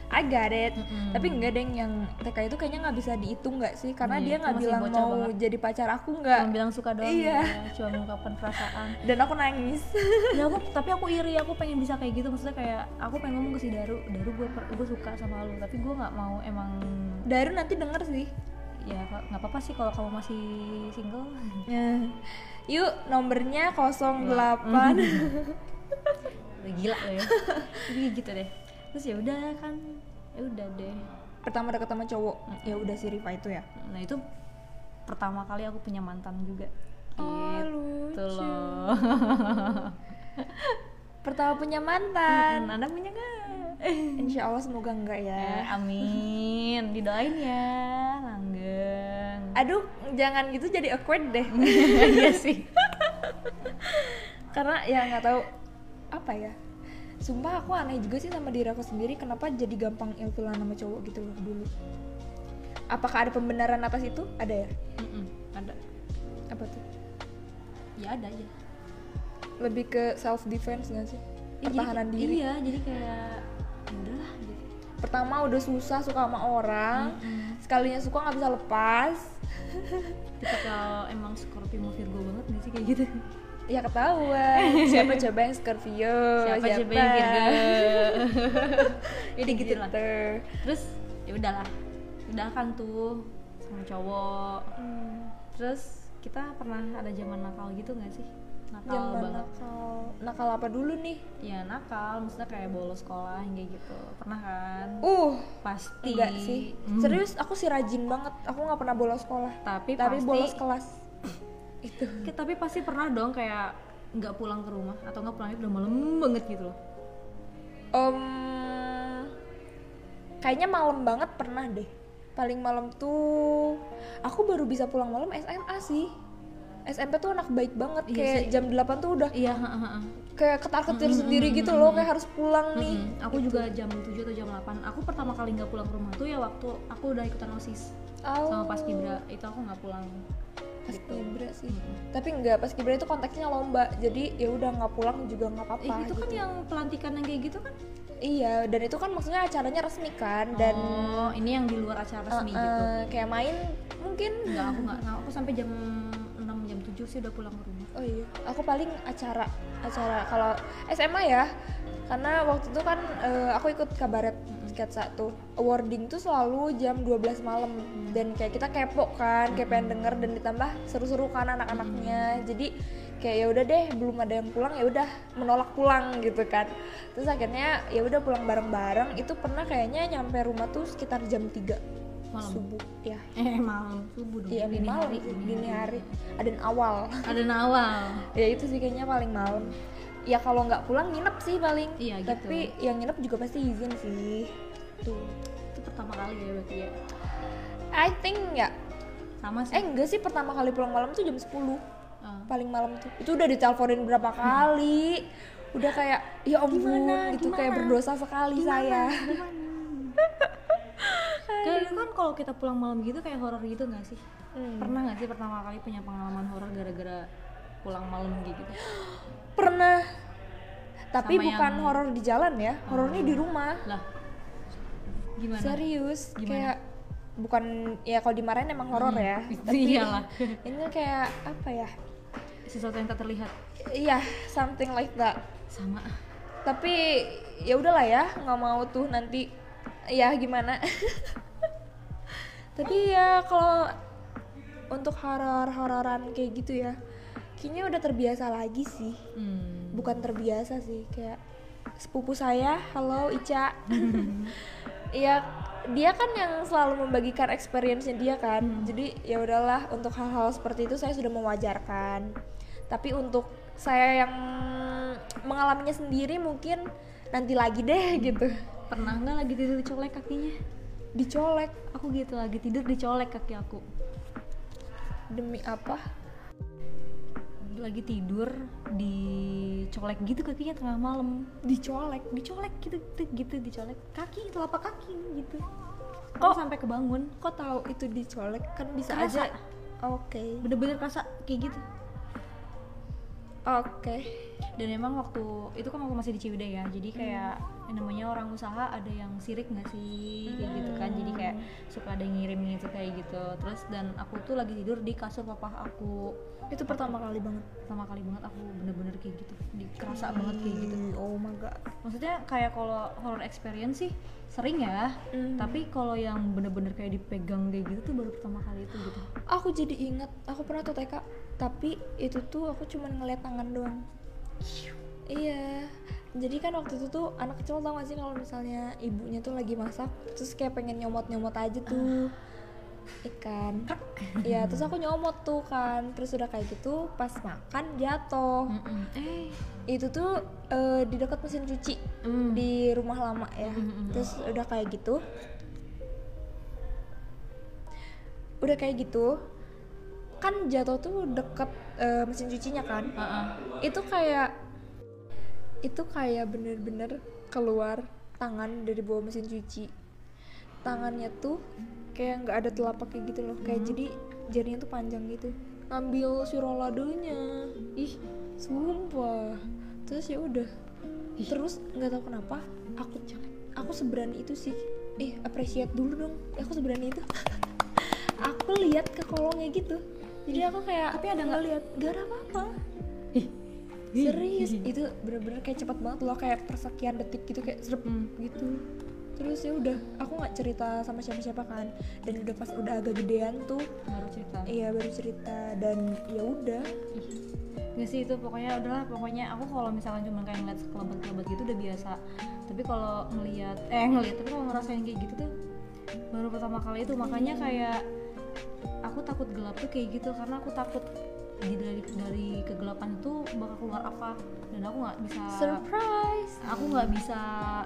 I got it Mm-mm. tapi enggak deh yang TK itu kayaknya nggak bisa dihitung nggak sih karena Iya, dia nggak bilang mau banget. jadi pacar aku nggak cuma bilang suka doang Iya. ya, cuma mengungkapkan perasaan dan aku nangis ya aku tapi aku iri aku pengen bisa kayak gitu maksudnya kayak aku pengen ngomong ke si Daru Daru gue gue suka sama lu tapi gue nggak mau emang Daru nanti denger sih ya nggak apa-apa sih kalau kamu masih single Ya. Yuk nomornya 08 udah gila lo ya. Jadi gitu deh. Terus ya udah kan ya udah deh. Pertama deket sama cowok Ya udah si Riva itu ya? Nah itu pertama kali aku punya mantan juga. Oh, gitu lucu. loh. Pertama punya mantan. Anda punya nggak Insya Allah semoga enggak Eh, ya amin. Didoain ya langgeng. Aduh jangan gitu jadi awkward deh. Iya sih. Karena ya nggak tahu Apa ya. Sumpah aku aneh juga sih sama diri aku sendiri Kenapa jadi gampang ilfilan sama cowok gitu loh dulu. Apakah ada pembenaran atas itu? Ada ya? Mm-mm, ada. Apa tuh? ya ada aja. Lebih ke self defense gak sih? Ya, jadi- Pertahanan diri. iya jadi kayak ya udahlah gitu. Pertama udah susah suka sama orang Sekalinya suka nggak bisa lepas. Kita kalau emang Scorpio mau Virgo banget gak sih kayak gitu? Ya ketahuan. Siapa coba yang Scorpio? Siapa coba yang Virgo? Jadi gitu lah. gitu. terus ya udahlah. Udah kan tuh sama cowok. Hmm. terus kita pernah ada zaman nakal gitu nggak sih nakal Zaman banget. nakal. Nakal apa dulu nih? ya nakal. Maksudnya kayak bolos sekolah kayak gitu. Pernah kan? Uh pasti. Enggak sih. Hmm. Serius aku sih rajin banget. Aku nggak pernah bolos sekolah. Tapi Tapi pasti bolos kelas. Itu. Tapi pasti pernah dong kayak nggak pulang ke rumah atau nggak pulangnya udah malam banget gitu loh. Om Kayaknya malam banget pernah deh. Paling malam tuh Aku baru bisa pulang malam SMA sih SMP tuh anak baik banget Iya Kayak sih. jam 8 tuh udah iya ha, ha, ha. kayak ketar-ketir sendiri gitu loh Kayak harus pulang nih Mm-mm. aku juga jam 7 atau jam 8 aku pertama kali nggak pulang ke rumah tuh ya waktu aku udah ikutan osis Oh. sama pas kibra itu aku nggak pulang Pas gitu. kibra sih Mm-mm. Tapi enggak, pas kibra itu konteksnya lomba Jadi ya udah nggak pulang juga nggak apa-apa Eh, itu kan gitu. yang pelantikan yang kayak gitu kan Iya, dan itu kan maksudnya acaranya resmi kan Dan oh ini yang di luar acara resmi eh, gitu eh, kayak main mungkin nggak aku nggak aku sampai jam 6 jam 7 sih udah pulang ke rumah. Oh iya, aku paling acara acara kalau SMA ya, karena waktu itu kan eh, aku ikut kabaret sketsa tuh. Awarding tuh selalu jam 12 malam. Dan kayak kita kepo kan, kayak pengen denger dan ditambah seru-seru kan anak-anaknya, jadi kayak ya udah deh belum ada yang pulang ya udah menolak pulang gitu kan. Terus akhirnya ya udah pulang bareng-bareng. Itu pernah kayaknya nyampe rumah tuh sekitar jam 3 Malam. subuh ya. Eh malam. Subuh dong. Iya dini malam. hari, dini hari. ada yang awal. Ada nawal ya itu sih kayaknya paling malam. Ya kalau nggak pulang nginep sih paling. Iya, gitu. tapi yang nginep juga pasti izin sih. Tuh. Itu pertama kali ya berarti ya? I think ya. Sama sih. Eh enggak sih pertama kali pulang malam tuh jam 10 Ah. paling malam tuh. Itu udah diteleponin berapa kali. Udah kayak ya ampun Gimana? gitu kayak Gimana? berdosa sekali saya kayak kan kalau kita pulang malam gitu kayak horor gitu nggak sih? Hmm. pernah nggak sih pertama kali punya pengalaman horor gara-gara pulang malam gitu? Pernah. Tapi Sama bukan yang- horor di jalan ya horornya di rumah. Lah. Gimana? Serius Gimana? kayak bukan ya kalau dimarahin emang horor ya. Tapi iyalah. ini kayak apa ya? Sesuatu yang tak terlihat. Iya something like that. Sama. Tapi ya udahlah ya nggak mau tuh nanti ya gimana? Tapi ya kalau untuk horor-hororan kayak gitu ya kayaknya udah terbiasa lagi sih. Hmm. bukan terbiasa sih kayak sepupu saya halo Ica. Iya dia kan yang selalu membagikan experience-nya dia kan. Jadi ya udahlah untuk hal-hal seperti itu saya sudah mewajarkan. Tapi untuk saya yang mengalaminya sendiri mungkin nanti lagi deh gitu pernah nggak lagi tidur dicolek kakinya? Dicolek. Aku gitu lagi tidur dicolek kaki aku. Demi apa? Lagi tidur dicolek gitu kakinya tengah malam. Dicolek. Dicolek gitu gitu, gitu dicolek kaki telapak kaki gitu. Kok- sampai kebangun. kok tahu itu dicolek? Kan bisa Kerasa. aja. Oke. Bener-bener kerasa kayak gitu. Oke. Dan emang waktu itu kan waktu masih di Ciwidey ya jadi kayak yang namanya orang usaha ada yang sirik nggak sih? Kayak gitu kan. Jadi kayak suka ada yang ngirim gitu kayak gitu. Terus dan aku tuh lagi tidur di kasur papa aku. Itu pertama kali banget? Pertama kali banget aku bener-bener kayak gitu. Di kerasa banget kayak gitu. oh my god. Maksudnya kayak kalau horror experience sih sering ya. Hmm. tapi kalau yang bener-bener kayak dipegang kayak gitu tuh baru pertama kali itu gitu. Aku jadi ingat aku pernah tuh TK tapi itu tuh aku cuma ngeliat tangan doang. Iya jadi kan waktu itu tuh anak kecil tau gak sih kalau misalnya ibunya tuh lagi masak terus kayak pengen nyomot nyomot aja tuh. Ikan. Iya terus aku nyomot tuh kan. Terus udah kayak gitu pas makan jatuh. Eh. Itu tuh eh, di dekat mesin cuci Mm. di rumah lama ya. Mm-mm. terus udah kayak gitu. Udah kayak gitu kan jatuh tuh deket eh, mesin cucinya kan. Uh-uh. itu kayak itu kayak bener-bener keluar tangan dari bawah mesin cuci. Tangannya tuh kayak nggak ada telapaknya gitu loh. Kayak jadi jarinya tuh panjang gitu. Ngambil si roladonya ih sumpah. Terus ya udah. Terus nggak tahu kenapa aku aku seberani itu sih. Eh appreciate dulu dong. Aku seberani itu. Aku lihat ke kolongnya gitu. Jadi aku kayak Tapi ada nggak? lihat gak ada apa-apa serius itu bener-bener kayak cepet banget loh kayak persekian detik gitu kayak serep Hmm. gitu. Terus ya udah aku nggak cerita sama siapa-siapa kan. Dan udah pas udah agak gedean tuh baru cerita. iya baru cerita. Dan ya udah. Nggak sih itu pokoknya udahlah pokoknya aku kalau misalkan cuma kayak ngeliat sekelebat-kelebat gitu udah biasa. Tapi kalau ngelihat eh ngelihat tapi kalau ngerasain kayak gitu tuh baru pertama kali itu. Makanya kayak aku takut gelap tuh kayak gitu karena aku takut dari dari kegelapan itu bakal keluar apa? Dan aku nggak bisa surprise. aku nggak bisa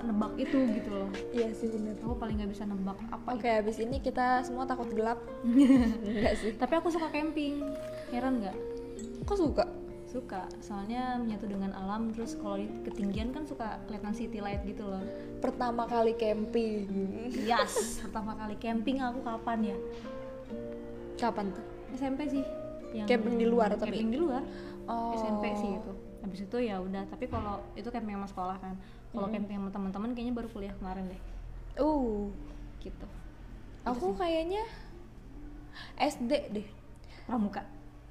nebak itu gitu loh. Iya sih bener. Aku paling nggak bisa nebak apa oke habis ini kita semua takut gelap. Enggak sih. Tapi aku suka camping. Heran nggak? Kok suka? Suka. Soalnya menyatu dengan alam terus kalau di ketinggian kan suka kelihatan city light gitu loh. Pertama kali camping. Yes pertama kali camping aku kapan ya? Kapan tuh? SMP sih yang Camping di luar tapi? camping di luar. Oh. SMP sih itu. Habis itu ya udah tapi kalau itu camping sama sekolah kan. Kalau camping sama teman-teman kayaknya baru kuliah kemarin deh. Uh. Gitu. Aku kayaknya SD deh. Pramuka.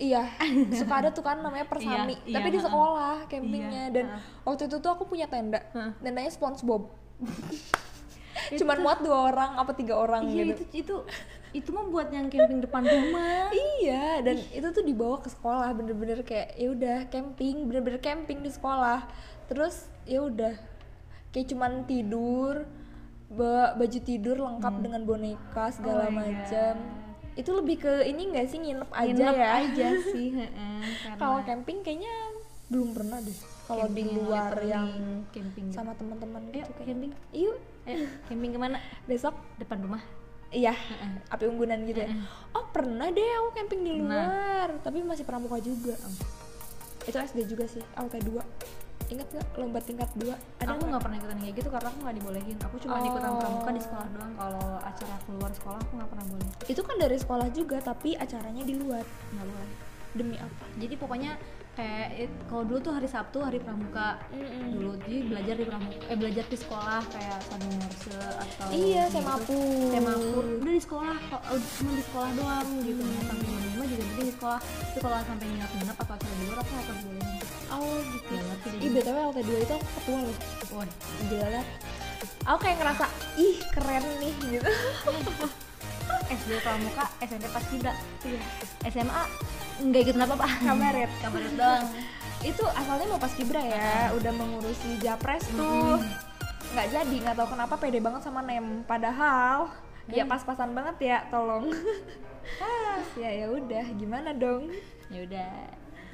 Iya, suka ada tuh kan namanya persami, Iya, tapi iya, di ha-ha. sekolah campingnya. Iya, dan ha. waktu itu tuh aku punya tenda, Hah. tendanya SpongeBob. Cuman muat dua orang apa tiga orang iya gitu. itu itu itu mah buat yang camping depan rumah. Iya dan itu tuh dibawa ke sekolah bener-bener kayak ya udah camping bener-bener camping di sekolah. Terus ya udah kayak cuman tidur bawa baju tidur lengkap dengan boneka segala Hmm. Oh my macam itu lebih ke ini enggak sih nginep aja Nginep ya? aja sih kalau camping kayaknya belum pernah deh. Kalau di luar yang camping sama teman-teman gitu kayak camping. Yuk. Ayo camping ke mana? Besok. Depan rumah iya api unggunan gitu ya. Oh pernah deh aku camping di luar tapi masih pramuka juga. Itu SD juga sih LT 2 ingat nggak lomba tingkat 2 ada aku nggak? pernah ikutan kayak gitu karena aku nggak dibolehin. Aku cuma Oh. ikutan pramuka di sekolah doang. Kalau acara keluar sekolah aku nggak pernah boleh. Itu kan dari sekolah juga tapi acaranya di luar. Nggak boleh. Demi apa? Jadi pokoknya kayak it- kalau dulu tuh hari Sabtu hari pramuka. Mm-mm. dulu jadi belajar di pramuka eh belajar di sekolah kayak Sabtu Morse atau iya gitu. semapur semapur udah di sekolah eh, cuma di sekolah doang gitu. Nah sampai rumah juga penting di sekolah. Tapi kalau sampai nginep-nginep atau acara di luar aku pernah bolehin oh gitu. Deh. ih btw LT 2 itu aku ketua loh. Woi, gila. Aku kayak ngerasa ih keren nih gitu. SD pramuka SMP pas kibra SMA nggak ikut apa apa Kabaret. kabaret doang. Itu asalnya mau pas kibra ya udah mengurusi japres tuh. Nggak jadi nggak tahu kenapa pede banget sama nem. Padahal ya pas-pasan banget ya tolong. Ah. Ya ya udah gimana dong? Ya udah.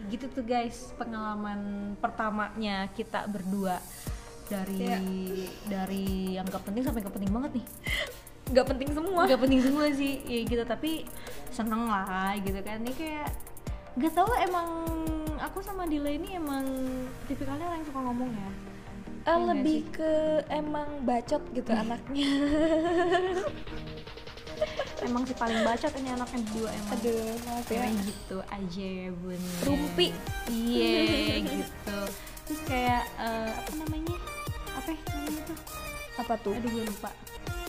Gitu tuh guys pengalaman pertamanya kita berdua. Dari Iya. dari yang gak penting sampai gak penting banget nih. Nggak penting semua. Gak penting semua sih ya gitu. Tapi seneng lah gitu kan. Ini kayak gak tau emang aku sama Dila ini emang tipikalnya orang yang suka ngomong ya. Eh, Iya nggak lebih ke emang bacot gitu anaknya. Emang si paling bacot ini anaknya berdua emang. Aduh maaf ya. Emang gitu aja ya bun Rumpi. iya gitu. Terus kayak eh, apa namanya? Apa ya namanya tuh apa tuh? Aduh gue lupa.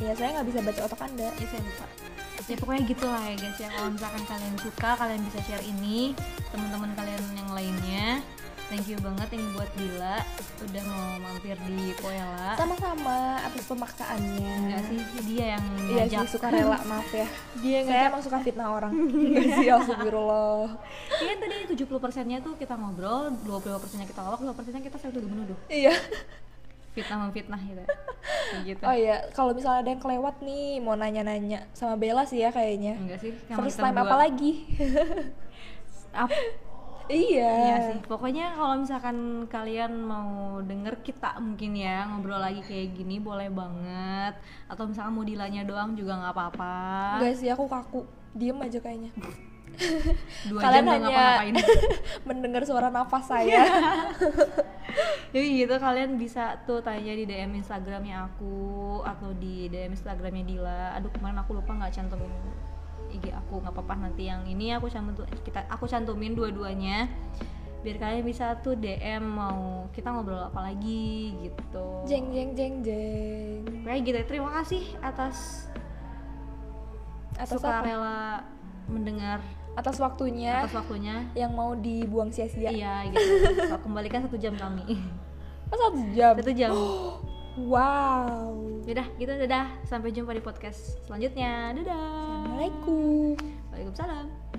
Ya saya nggak bisa baca otak anda. Ya saya lupa ya pokoknya gitu lah ya guys ya. Kalau misalkan kalian suka kalian bisa share ini teman-teman kalian yang lainnya. Thank you banget yang buat Dila. Udah mau mampir di Poela. Sama-sama atas pemaksaannya. Enggak sih dia yang iya ngajak. sih suka rela maaf ya. Dia saya emang suka fitnah orang. Enggak sih astagfirullah. Iya tadi 70 persennya tuh kita ngobrol, 25 persennya kita lawak, 2 persennya kita satu menuduh iya Fitnah memfitnah gitu gitu. Oh iya kalau misalnya ada yang kelewat nih mau nanya-nanya sama Bella sih ya kayaknya. Enggak sih sama first time apa lagi Ap- iya. Iya sih, pokoknya kalau misalkan kalian mau denger kita mungkin ya ngobrol lagi kayak gini boleh banget. Atau misalkan mau dilanya doang juga nggak apa-apa. Enggak sih aku kaku. Diem aja kayaknya Dua kalian jam hanya ngapa-ngapain. mendengar suara nafas saya. Jadi gitu kalian bisa tuh tanya di DM Instagramnya aku Atau di DM Instagramnya Dila Aduh kemarin aku lupa nggak cantumin IG aku nggak apa-apa nanti yang ini aku cantum kita aku cantumin dua-duanya. Biar kalian bisa tuh DM mau kita ngobrol apa lagi gitu. Jeng jeng jeng jeng. Kayak gitu terima kasih atas atas suka apa? rela mendengar atas waktunya. Atas waktunya. Yang mau dibuang sia-sia. Iya gitu. So, kembalikan satu jam kami. Oh, satu jam? Satu jam. Wow. Yaudah, gitu dadah. Sampai jumpa di podcast selanjutnya. Dadah. Assalamualaikum. Waalaikumsalam.